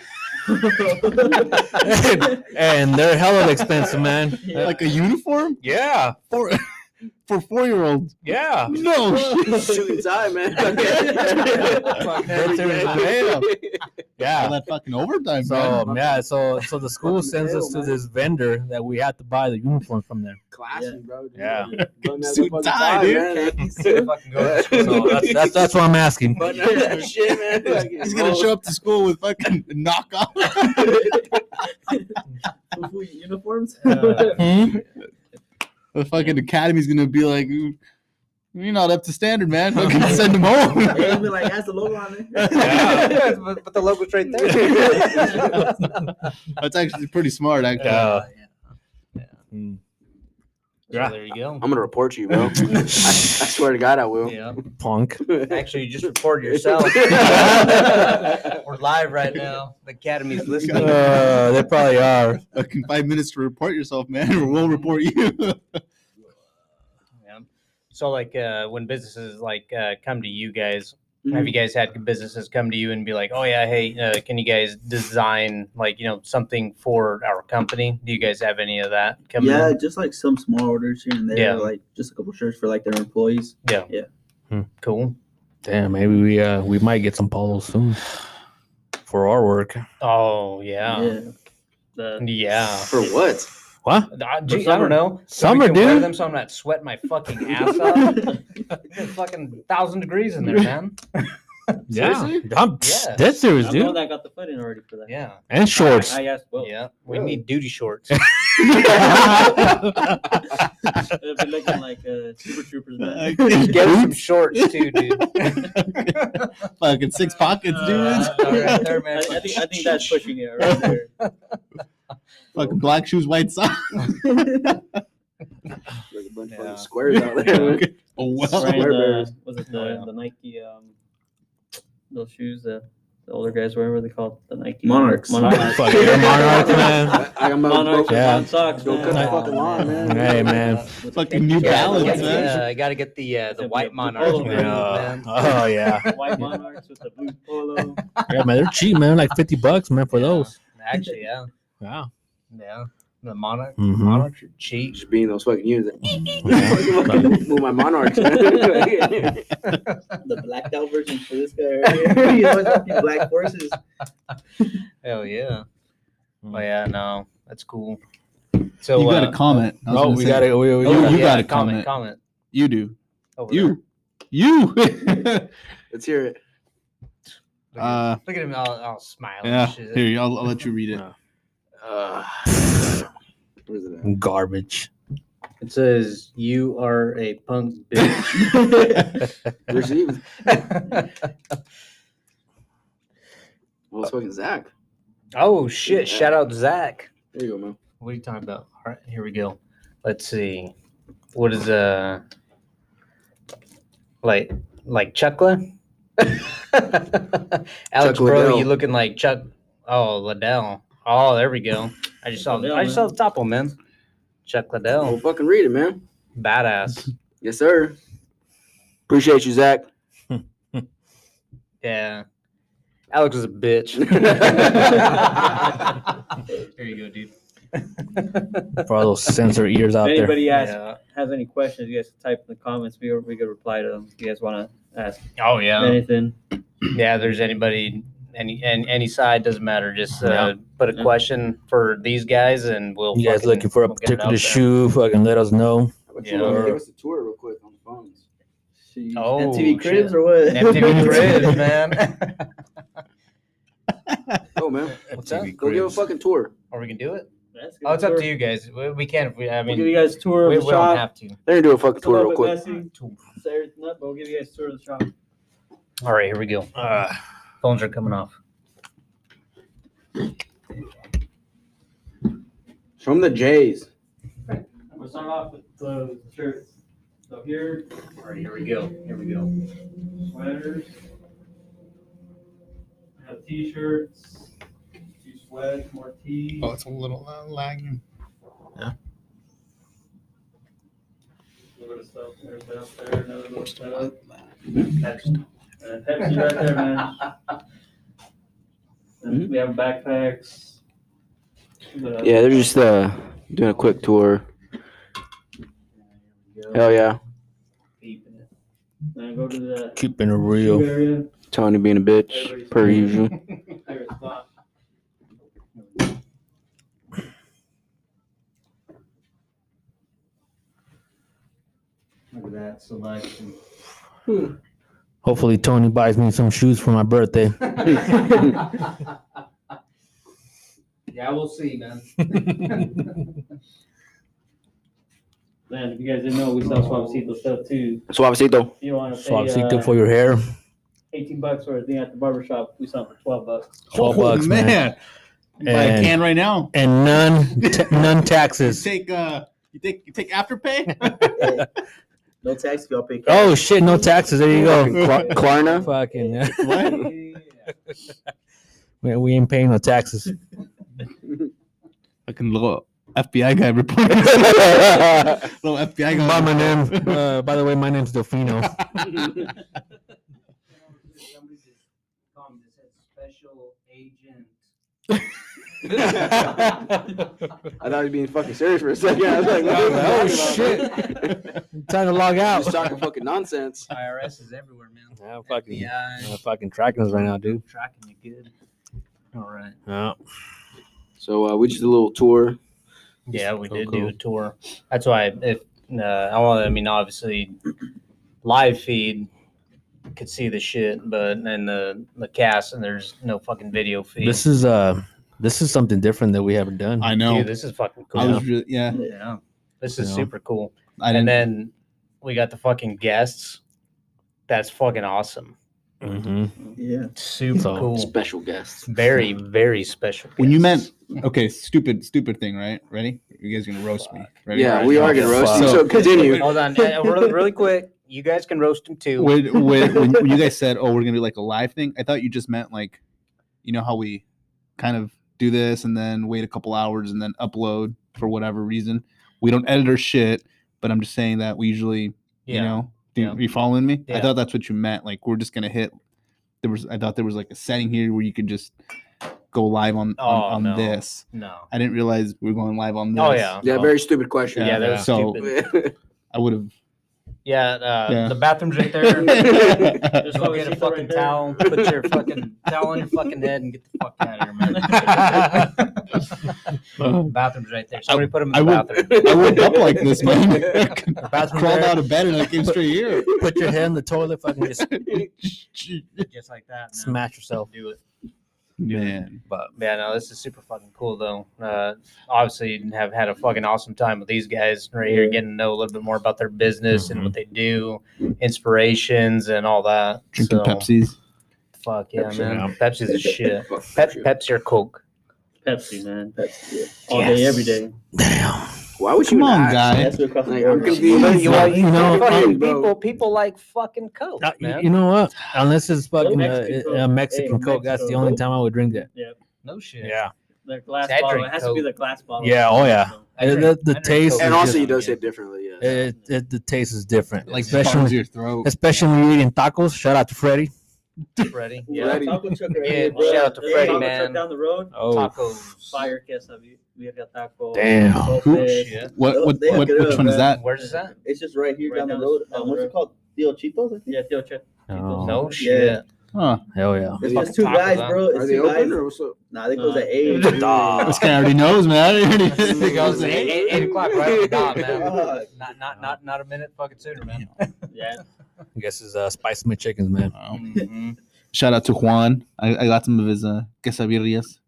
that. [LAUGHS] [LAUGHS] and they're hella expensive, man. Yeah. Like a uniform Yeah, for for four year olds? yeah. No [LAUGHS] shit. Suit and man. [LAUGHS] That's damn. Yeah. All that fucking overtime, So man. yeah, so so the school sends us to man. this vendor that we have to buy the uniform from there. Classy, bro. Yeah. Button [LAUGHS] Suit motherfucking tie, dude. man. So that's that's, that's what I'm asking. Button up shit, man. He's gonna show up to school with fucking knockoff. Fufu uniforms. Hmm? The fucking academy's gonna be like, you're not up to standard, man. [LAUGHS] Fucking send them home. [LAUGHS] They'll be like, has the logo on it. Yeah. [LAUGHS] but, but the logo's right there. That's actually pretty smart, actually. Yeah. Hmm. yeah. There you go I'm gonna report you, bro. [LAUGHS] I, I swear to God, I will. yeah Punk. actually you just reported yourself [LAUGHS] [LAUGHS] we're live right now the academy's listening Uh, they probably are. Fucking five minutes to report yourself, man, or we'll report you. Yeah. So like uh, when businesses like uh, come to you guys, Mm-hmm. have you guys had businesses come to you and be like, "Oh yeah, hey, uh, can you guys design like you know something for our company?" Do you guys have any of that coming? Yeah, in? just like some small orders here and there, Yeah. like just a couple shirts for like their employees. Yeah. Yeah. Cool. Damn, maybe we uh we might get some polos soon for our work. Oh yeah, yeah. The- For what? What? Uh, gee, I don't know. So Summer, we can wear them so I'm not sweating my fucking ass off. [LAUGHS] It's fucking thousand degrees in there, man. Yeah, Seriously? I'm Yeah. dead serious, I'm the one dude. that got the foot in already for that. Yeah, And shorts. I, I asked both. yeah. We Really? need duty shorts. [LAUGHS] It'll be looking like uh, Super Troopers. Man. [LAUGHS] Get some shorts too, dude. fucking six pockets, dude. Uh, all right there, I. I think I think that's pushing it right there. Fucking black shoes, white socks. [LAUGHS] Like a bunch of Yeah. fucking squares out there. [LAUGHS] oh well. Wearing Square the, bears. was it the, Oh, yeah. the Nike um those shoes that the older guys wear? What are they called? The Nike Monarchs. Monarchs. Fuck Air [LAUGHS] Monarchs, man. I, I'm about Monarchs to with Yeah. brown socks. go cut the man. fucking lawn, man. Hey, man. With the Fucking New Yeah, Balance, yeah, man. yeah, I got to get the uh, the The- white the monarch, polo man. Yeah. man. Oh yeah. White Monarchs with the blue polo. Yeah, man, they're cheap, man. Like fifty bucks, man, for Yeah. those. Actually, yeah, Wow. Yeah. The monarch, Mhm. monarchs are cheap. Just being those fucking units. [LAUGHS] Move my monarchs. The blacked out version for this guy right here. you always have these black horses. Hell yeah. Mm. But yeah, no, that's cool. So You got uh, a comment. Oh, we got it. We, we, oh, you yeah, got a comment. comment. Comment. You do. Over You. You. [LAUGHS] Let's hear it. there. Look, uh, at, look at him all, all smiling. yeah. shit. Here, I'll, I'll let you read it. Uh, where's it at? garbage. It says you are a punk bitch. [LAUGHS] Received. Well, it's fucking Zach. oh shit! Shout out Zach. There you go, man. What are you talking about? All right, here we go. Let's see. What is uh like like Chuckla? [LAUGHS] Alex, Chuck bro, Liddell. you looking like Chuck Oh, Liddell. Oh, there we go. I just saw. Liddell, I just saw the top one, man. Chuck Liddell, fucking read it, man. badass. [LAUGHS] Yes, sir. Appreciate you, Zach. [LAUGHS] Yeah. Alex is a bitch. [LAUGHS] There you go, dude. For all those sensor ears out If there. anybody asks, Yeah. has any questions, you guys can type in the comments. We we could reply to them. If you guys want to ask Oh yeah. anything, Yeah. There's anybody, any, any, any side doesn't matter. Just uh, Yeah. put a Yeah. question for these guys, and we'll. You guys fucking- looking for a we'll get it out particular shoe? Fucking let us know. Yeah. you give us a tour real quick on the phones? Oh, MTV Cribs shit. or what? MTV [LAUGHS] Cribs, man. [LAUGHS] Oh man, What's up? go give a fucking tour. Or we can do it. That's Oh, it's up to you guys. We, we can if we. I mean, We'll give you guys a tour we, of we the don't have to. They're gonna do a fucking It's a tour little real quick. messy. Say everything up, but we'll give you guys a tour of the shop. All right, here we go. Uh, phones are coming off. Show them the J's. I'm gonna start off with the shirts. So here, All right, here we go. Here we go. sweaters. I have t-shirts, two sweats, more tees. Oh, it's a little uh, lagging. A little bit of stuff there's down there, another little setup. Pepsi. Uh, Pepsi right there, man. And [LAUGHS] we have backpacks. But, uh, Yeah, they're just uh doing a quick tour. Hell yeah, Keeping it. Then go to the Keeping it shoe real. area. Tony being a bitch per usual. [LAUGHS] Favorite spot. Look at that selection. Hopefully Tony buys me some shoes for my birthday. [LAUGHS] Yeah, we'll see, man. [LAUGHS] Man, if you guys didn't know, we sell Suavecito stuff too. Suavecito. If you want to pay Suavecito uh, for your hair. 18 bucks for a thing at the barber shop, we sell them for 12 bucks. 12 bucks, man. Man. Buy a can right now. And none ta- [LAUGHS] none You taxes. take uh, you take you take afterpay. No tax if y'all pay cash. Oh shit, no taxes. There you go. [LAUGHS] Klar- Klarna. Fucking yeah. [LAUGHS] what? We ain't paying no taxes. [LAUGHS] Fucking little FBI guy report. little FBI guy. By my name. Uh, by the way, my name's Delfino. Somebody just called me, just said special agent. I thought he was being fucking serious for a second. I was like, what Oh, are you talking about? [LAUGHS] Time to log out. Just talking fucking nonsense. IRS is everywhere, man. Yeah, fucking, FBI yeah, fucking tracking us right now, dude. tracking you good. All right. Yeah. So uh, we just did a little tour. Yeah, we did cool. do a tour. That's why if uh, I want, I mean, obviously, live feed could see the shit, but then the the cast and there's no fucking video feed. This is uh, this is something different that we haven't done. I know. Dude, this is fucking cool. I was really yeah. yeah, this is Yeah. super cool. I And didn't. then we got the fucking guests. That's fucking awesome. hmm Yeah. Super So- cool. Special guests. Very, very special. when you guests. meant [LAUGHS] okay, stupid, stupid thing, right? Ready? You guys gonna roast me? Ready? Yeah, we are gonna roast you. So- So continue. Hold on, uh, really, really quick. You guys can roast him too. when, when, [LAUGHS] when, when you guys said, "Oh, we're gonna do like a live thing," I thought you just meant like, you know how we kind of do this and then wait a couple hours and then upload for whatever reason. We don't edit our shit, but I'm just saying that we usually, you know, do, Yeah. are you following me? I thought that's what you meant. Like we're just gonna hit. There was, I thought there was like a setting here where you could just go live on Oh, on, on no. this. No. I didn't realize we were going live on oh, this. Oh yeah. Yeah, no. very stupid question. Yeah, that Yeah. was So- stupid. [LAUGHS] I would have. Yeah, uh, Yeah. the bathroom's right there. Just [LAUGHS] Just go get a fucking right towel, put your fucking towel on your fucking head, and get the fuck out of here, man. [LAUGHS] bathroom's right there. Somebody put him in I the would- bathroom. I woke up like this, man. The [LAUGHS] bathroom Crawled there, out of bed and I came straight here. Put your head in the toilet, fucking just just like that. man. smash yourself. Do it. Man. But Yeah, no, this is super fucking cool though. Uh, obviously, you have had a fucking awesome time with these guys right here, getting to know a little bit more about their business and what they do, inspirations and all that. Drinking So, Pepsis. Fuck yeah, Pepsi. man. Pepsi's a shit. [LAUGHS] Fuck, Pep. Pepsi or Coke. Pepsi, man. Pepsi. yeah. All day, every day. damn. Why would you Come on, ask? guy. That's what across the Like. I'm now. confused. But you, Yeah, you you know, know, fucking bro. people people like fucking Coke, Uh, y- man. you know what? Unless it's fucking uh, Mexican uh, Coke. Mexican Hey, Coke, that's the Mexico only Coke. time I would drink that. No shit. Yeah, The glass I bottle. drink It has to be Coke. the glass bottle. Yeah, oh, yeah. So, I the, drink- the, I the drink taste, Coke. And is also, he just- does it differently. Yeah. it, it, the taste is different. Like especially especially your throat. especially when you're eating tacos. Shout out to Freddie. Ready? [LAUGHS] yeah, Ready. taco truck right Yeah, here, bro. shout out to There's a Freddie, taco man. down the road. Oh, Tacos. Fire queso, birria taco. Damn. sopes. Shit. What what They what which one is that? Where's this at? It's just right here Right down the road. down Um, what's road. it called? Tio Chitos, I think. Yeah, Tio Ch- Oh, No shit. Huh. hell yeah. It's Fucking just two guys, huh? bro. Are It's they two open guys. or what's up? Nah, they close Nah. at eight. [LAUGHS] This guy already [LAUGHS] knows, man. It [LAUGHS] goes eight, eight, eight o'clock right on the dot, man. Not not not not a minute fucking sooner, man. Yeah. I guess it's uh, spicy McChickens, man. Wow. Mhm. Shout out to Juan. I, I got some of his uh, quesadillas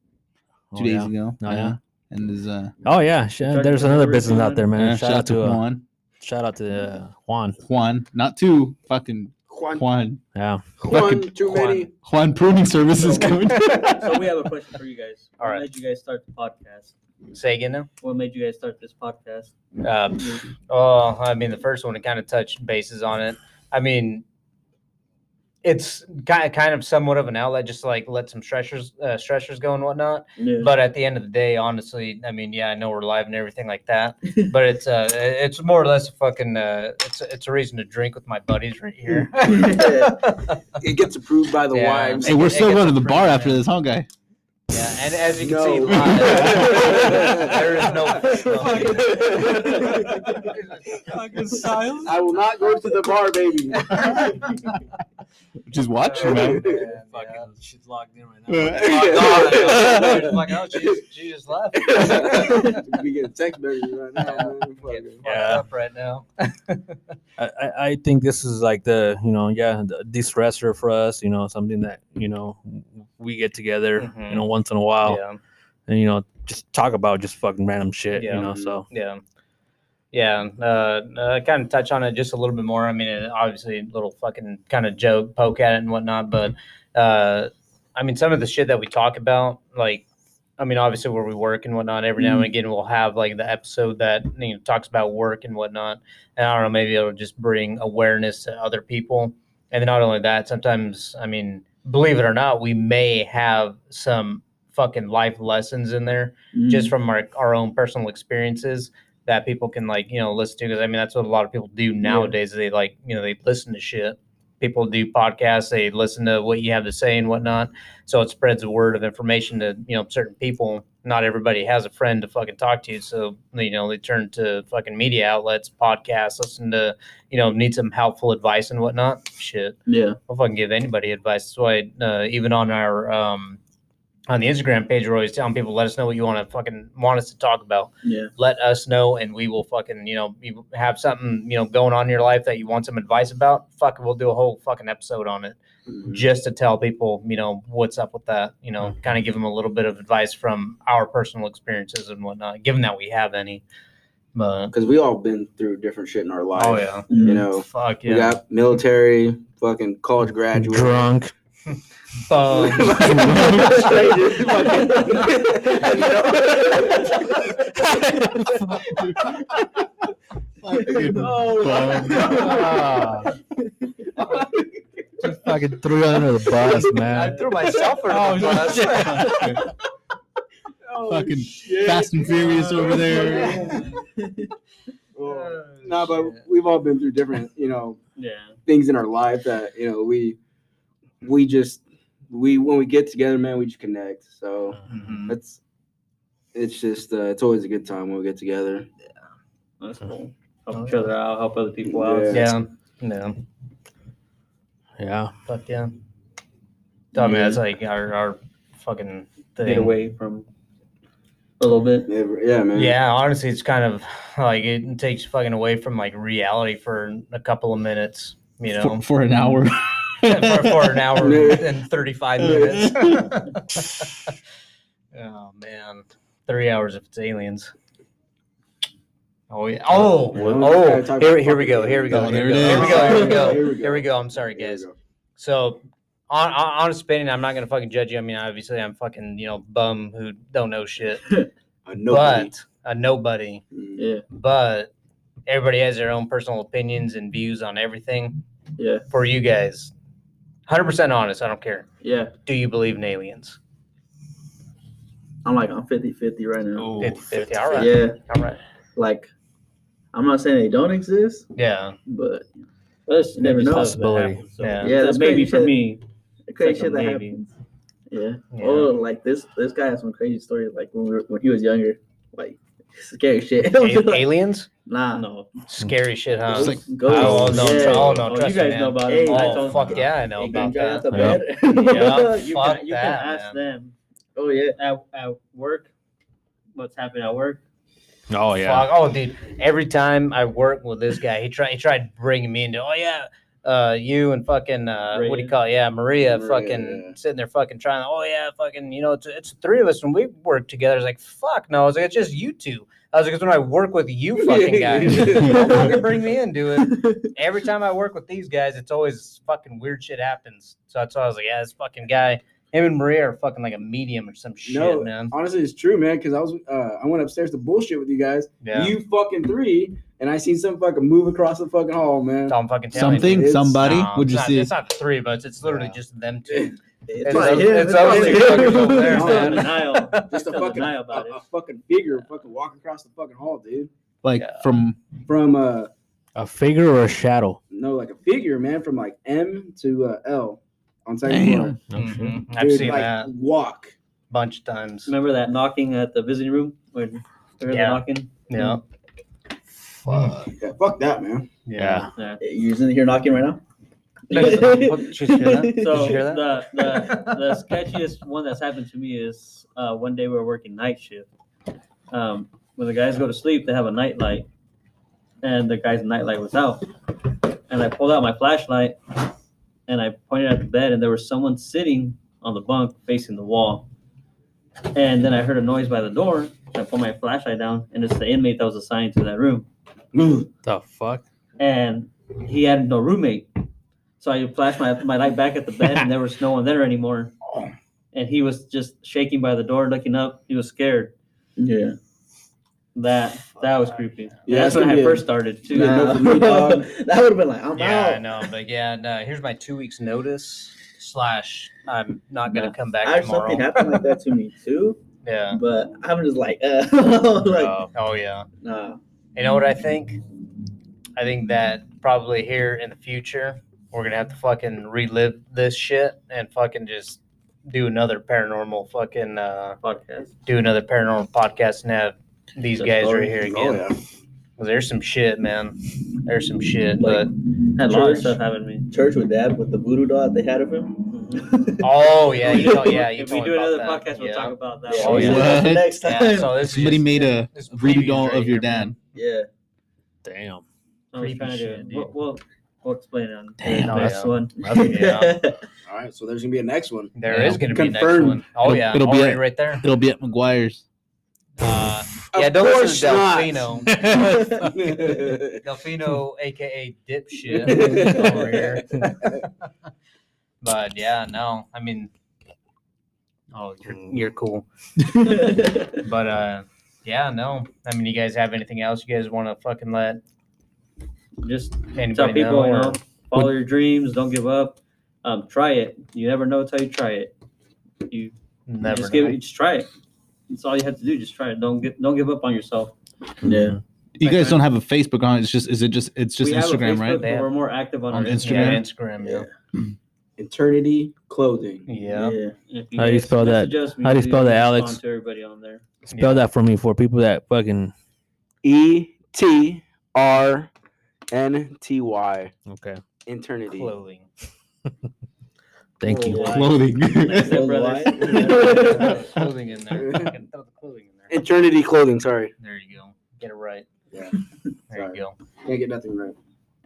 Oh, two days yeah. ago. Oh, yeah? And his uh, Oh yeah, sh- there's another business out there, man. yeah, shout, out to uh, Juan. shout out to uh, Juan. Juan, not two, fucking Juan, Juan. Yeah. Juan, too Juan. many. Juan Pruning Services coming. So we have a [LAUGHS] question for you guys. All what right. made you guys start the podcast? Say again now. What made you guys start this podcast? Uh, oh, I mean, the first one to kind of touch bases on it. I mean, it's kind of, kind of somewhat of an outlet, just to, like let some stressors, uh, stressors go and whatnot. Yeah. But at the end of the day, honestly, I mean, yeah, I know we're live and everything like that, [LAUGHS] but it's uh, it's more or less a fucking, uh, it's it's a reason to drink with my buddies right here. [LAUGHS] [LAUGHS] It gets approved by the Yeah. wives. hey, we're It still gets going to the bar after this, huh, guy? Yeah, and as you can No. see, live, [LAUGHS] there is no. Fucking [LAUGHS] Silence. I will not go to the bar, baby. [LAUGHS] Just watch, you, man. Fucking, she's logged in right Yeah. like, oh, she, she just left. we get text messages right now. Man. Fucking- Yeah. up right now. I, I I think this is like the you know yeah the de-stressor for us you know something that you know we get together Mhm. you know once in a while Yeah. and you know just talk about just fucking random shit Yeah. you know so Yeah. Yeah. Uh, uh, kind of touch on it just a little bit more. I mean, it, obviously, a little fucking kind of joke, poke at it and whatnot. But uh, I mean, some of the shit that we talk about, like, I mean, obviously, where we work and whatnot, every now and again, we'll have like the episode that, you know, talks about work and whatnot. And I don't know, maybe it'll just bring awareness to other people. And then not only that, sometimes, I mean, believe it or not, we may have some fucking life lessons in there Mm. just from our, our own personal experiences that people can like you know listen to because i mean that's what a lot of people do nowadays they like you know they listen to shit people do podcasts they listen to what you have to say and whatnot so it spreads a word of information to you know certain people not everybody has a friend to fucking talk to so you know they turn to fucking media outlets podcasts listen to you know need some helpful advice and whatnot shit Yeah. I'll fucking give anybody advice. That's why uh, even on our um, on the Instagram page, we're always telling people, let us know what you want to fucking want us to talk about. Yeah. Let us know, and we will fucking you know you have something you know going on in your life that you want some advice about. Fuck, we'll do a whole fucking episode on it mm-hmm. just to tell people you know what's up with that. You know, mm-hmm. kind of give them a little bit of advice from our personal experiences and whatnot, given that we have any. But Because we all been through different shit in our life. oh yeah, You know, fuck we yeah. got military, fucking college graduate. drunk [LAUGHS] Bum. Just fucking- just fucking threw it under the bus man. I threw myself under the oh, bus. Fucking Fast and Furious over there. Well, nah, but we've all been through different, you know, Yeah. things in our life that you know we we just we when we get together, man, we just connect. So Mhm. it's it's just uh, it's always a good time when we get together. Yeah, that's cool. Help Oh, each other out, help other people out. Yeah. Yeah, yeah, yeah fuck yeah. So, I mean, that's like our our fucking thing. Get away from a little bit. Yeah, yeah man. Yeah, honestly, it's kind of like it takes you fucking away from like reality for a couple of minutes. You know, for, for an hour. [LAUGHS] for, for an hour Yeah. and thirty five minutes. [LAUGHS] oh man, three hours if it's aliens. Oh yeah. Oh, Well, oh. we gotta talk Here, here we go. Here we go. Oh, Here we go. Here we go. Here we go. Here we go. Here we go. I'm sorry, guys. So, on, on honest opinion, I'm not gonna fucking judge you. I mean, obviously, I'm fucking you know bum who don't know shit, [LAUGHS] nobody. but a nobody. Mm. Yeah. But everybody has their own personal opinions and views on everything. Yeah. For you guys, hundred percent honest. I don't care. Yeah. Do you believe in aliens? I'm like I'm 50-50 right now. 50 50. All right. Yeah, All right. like I'm not saying they don't exist, Yeah. but That's never know. Possibility. So, Yeah. Yeah, that's maybe for me. the crazy It's like shit that happens. Yeah. Yeah. Oh, like this this guy has some crazy stories. Like when we were, when he was younger, like scary shit. A- [LAUGHS] aliens? nah, No. Scary shit, huh? It's like- ghosts. Oh, no, yeah. oh, no, Oh, trust you me, guys know about it. I Oh, told- fuck yeah, I know You about can out that. the Yeah. [LAUGHS] [LAUGHS] you Fuck can, you that, can ask man. them Oh yeah. at, at work what's happening at work. Oh yeah. Fuck. Oh, dude. Every time I work with this guy, he tried. He tried bringing me into. Oh yeah, uh, you and fucking uh, what do you call it? Yeah, Maria, Maria, fucking yeah. sitting there, fucking trying. Oh yeah, fucking. You know, it's it's three of us when we work together. It's like fuck no. I was like, it's just you two. I was like, it's when I work with you [LAUGHS] fucking guys. Don't fucking bring me into it. [LAUGHS] Every time I work with these guys, it's always fucking weird shit happens. So that's why I was like, yeah, this fucking guy. Him and Maria are fucking like a medium or some shit, No, man. honestly, it's true, man. Because I was, uh, I went upstairs to bullshit with you guys. Yeah. You fucking three, and I seen some fucking move across the fucking hall, man. That's I'm fucking telling. Something, It's- somebody. No, Would it's you not, see? It's not the three of us. It's literally Yeah. just them two. It's, [LAUGHS] It's like ugly- it's It's ugly like over there, man. Denial. Just a fucking, denial a, a fucking figure fucking walking across the fucking hall, dude. Like Yeah. from From uh, A figure or a shadow? no, like a figure, man, from like M to uh, L on second Damn. floor. No shit. Mhm. I've seen like, that a Walk. bunch of times. Remember that knocking at the visiting room when they heard Yeah. knocking? Yeah. Fuck. Yeah, fuck that, man. Yeah. Yeah. You're in here knocking right now. What- Did you hear that? [LAUGHS] So hear that? the, the [LAUGHS] the sketchiest one that's happened to me is uh, one day we were working night shift. Um, when the guys go to sleep, they have a night light, and the guy's night light was out. And I pulled out my flashlight, and I pointed at the bed, and there was someone sitting on the bunk facing the wall. And then I heard a noise by the door. So I pulled my flashlight down, and it's the inmate that was assigned to that room The fuck? and he had no roommate. So I flashed my, my light back at the bed, and there was no one there anymore. [LAUGHS] And he was just shaking by the door, looking up. He was scared. Yeah. That that was creepy. Yeah, Yeah, that's that's when I first started too. Yeah, no, for me, dog. [LAUGHS] that would have been like, I'm Yeah, I know, but yeah, no, here's my two weeks notice slash I'm not gonna Nah. come back I, tomorrow. something happened like that to me too, [LAUGHS] Yeah. but I'm just like, uh, like, oh, oh yeah. nah. You know what I think? I think that probably here in the future we're gonna have to fucking relive this shit and fucking just do another paranormal fucking uh podcast. do another paranormal podcast and have these The guys right here again. Oh yeah. 'Cause There's some shit, man. There's some shit, Like- but Had a lot of Church. stuff happen to me. Church with dad with the voodoo doll they had of him. [LAUGHS] oh yeah, you know, yeah. You if we do another that. podcast, we'll yeah. talk about that. Yeah, Oh, yeah. said [LAUGHS] that Next time. Yeah, so this Somebody just- made a this is voodoo doll right of your here, man. dad. yeah. Damn. I was creepy trying to do shit, it. dude. We'll, we'll, we'll explain it on Damn, the oh, next yeah. one. Yeah. [LAUGHS] All right, so there's gonna be a next one. There Yeah. is going to be a next one. Oh It'll- yeah, it'll be already a- right there. It'll be at McGuire's. Uh, yeah, don't listen course to. Delfino. Delfino, aka dipshit, over here. But yeah, no, I mean, oh, you're you're cool. [LAUGHS] But uh, yeah, no, I mean, you guys have anything else you guys want to fucking let Just anybody tell people, know? you know, follow your dreams. Don't give up. Um, try it. You never know until you try it. You Never just give it. Just try it. That's all you have to do. Just try it. Don't get. Don't give up on yourself. Yeah. You guys don't have a Facebook on it. It's just is it just it's just we have a Instagram, Facebook, right? but we're more active on, On our Instagram? Yeah, Instagram. Yeah. [CLEARS THROAT] Eternity clothing. Yeah. Yeah. How do you spell that? message us, we How do you do spell that, Alex? To everybody on there. Spell that for me for people that fucking. E T R N T Y. Okay. Eternity. Clothing. [LAUGHS] Thank you. Clothing. That's it, Well, brothers. why? clothing in there. Fucking throw the clothing in there. Eternity clothing. Sorry, There you go. Get it right. Yeah. There Sorry. you go. can't get nothing right.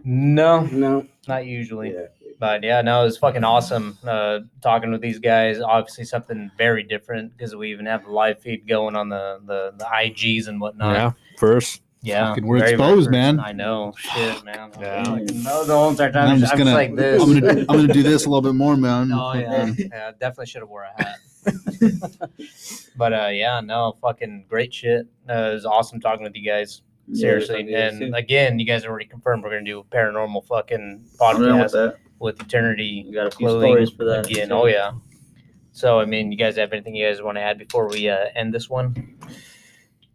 No, No. not usually. Yeah. But yeah, no, it was fucking awesome uh, talking with these guys. Obviously, something very different because we even have the live feed going on the the, the IGs and whatnot. Yeah. First. yeah. Fucking we're very, very exposed, first. man. I know, shit, man. Yeah. Fucking no, the whole entire time. I'm I'm just just, gonna like this. I'm gonna I'm gonna do this a little bit more, man. [LAUGHS] Oh yeah, yeah. Definitely should have wore a hat. [LAUGHS] but uh, yeah, no, fucking great shit. Uh, it was awesome talking with you guys. Seriously, Yeah, and again, you guys already confirmed we're gonna do a paranormal fucking I'm with podcast that. With Eternity You got a few clothing stories for that. again. Oh yeah, So I mean, you guys have anything you guys want to add before we uh, end this one?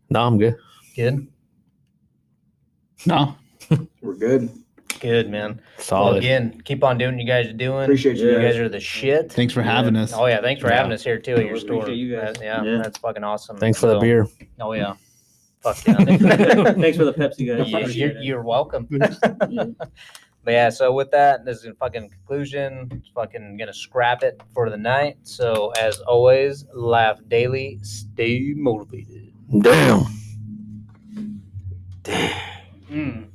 No, I'm good. Good. No, [LAUGHS] We're good. Good man. Well, Solid. again, keep on doing what you guys are doing. Appreciate you You guys. guys are the shit. thanks for having us. Oh yeah, thanks for Yeah. having us here too at your we store. you guys. That- yeah, Yeah. that's fucking awesome. Thanks for the So- beer. Oh yeah. [LAUGHS] Fuck yeah. [LAUGHS] Thanks for the Pepsi, guys. You- Appreciate you're, it. you're welcome. But yeah, so with that, this is a fucking conclusion. Fucking gonna scrap it for the night. So as always, laugh daily, stay motivated. Damn. Damn. Mm.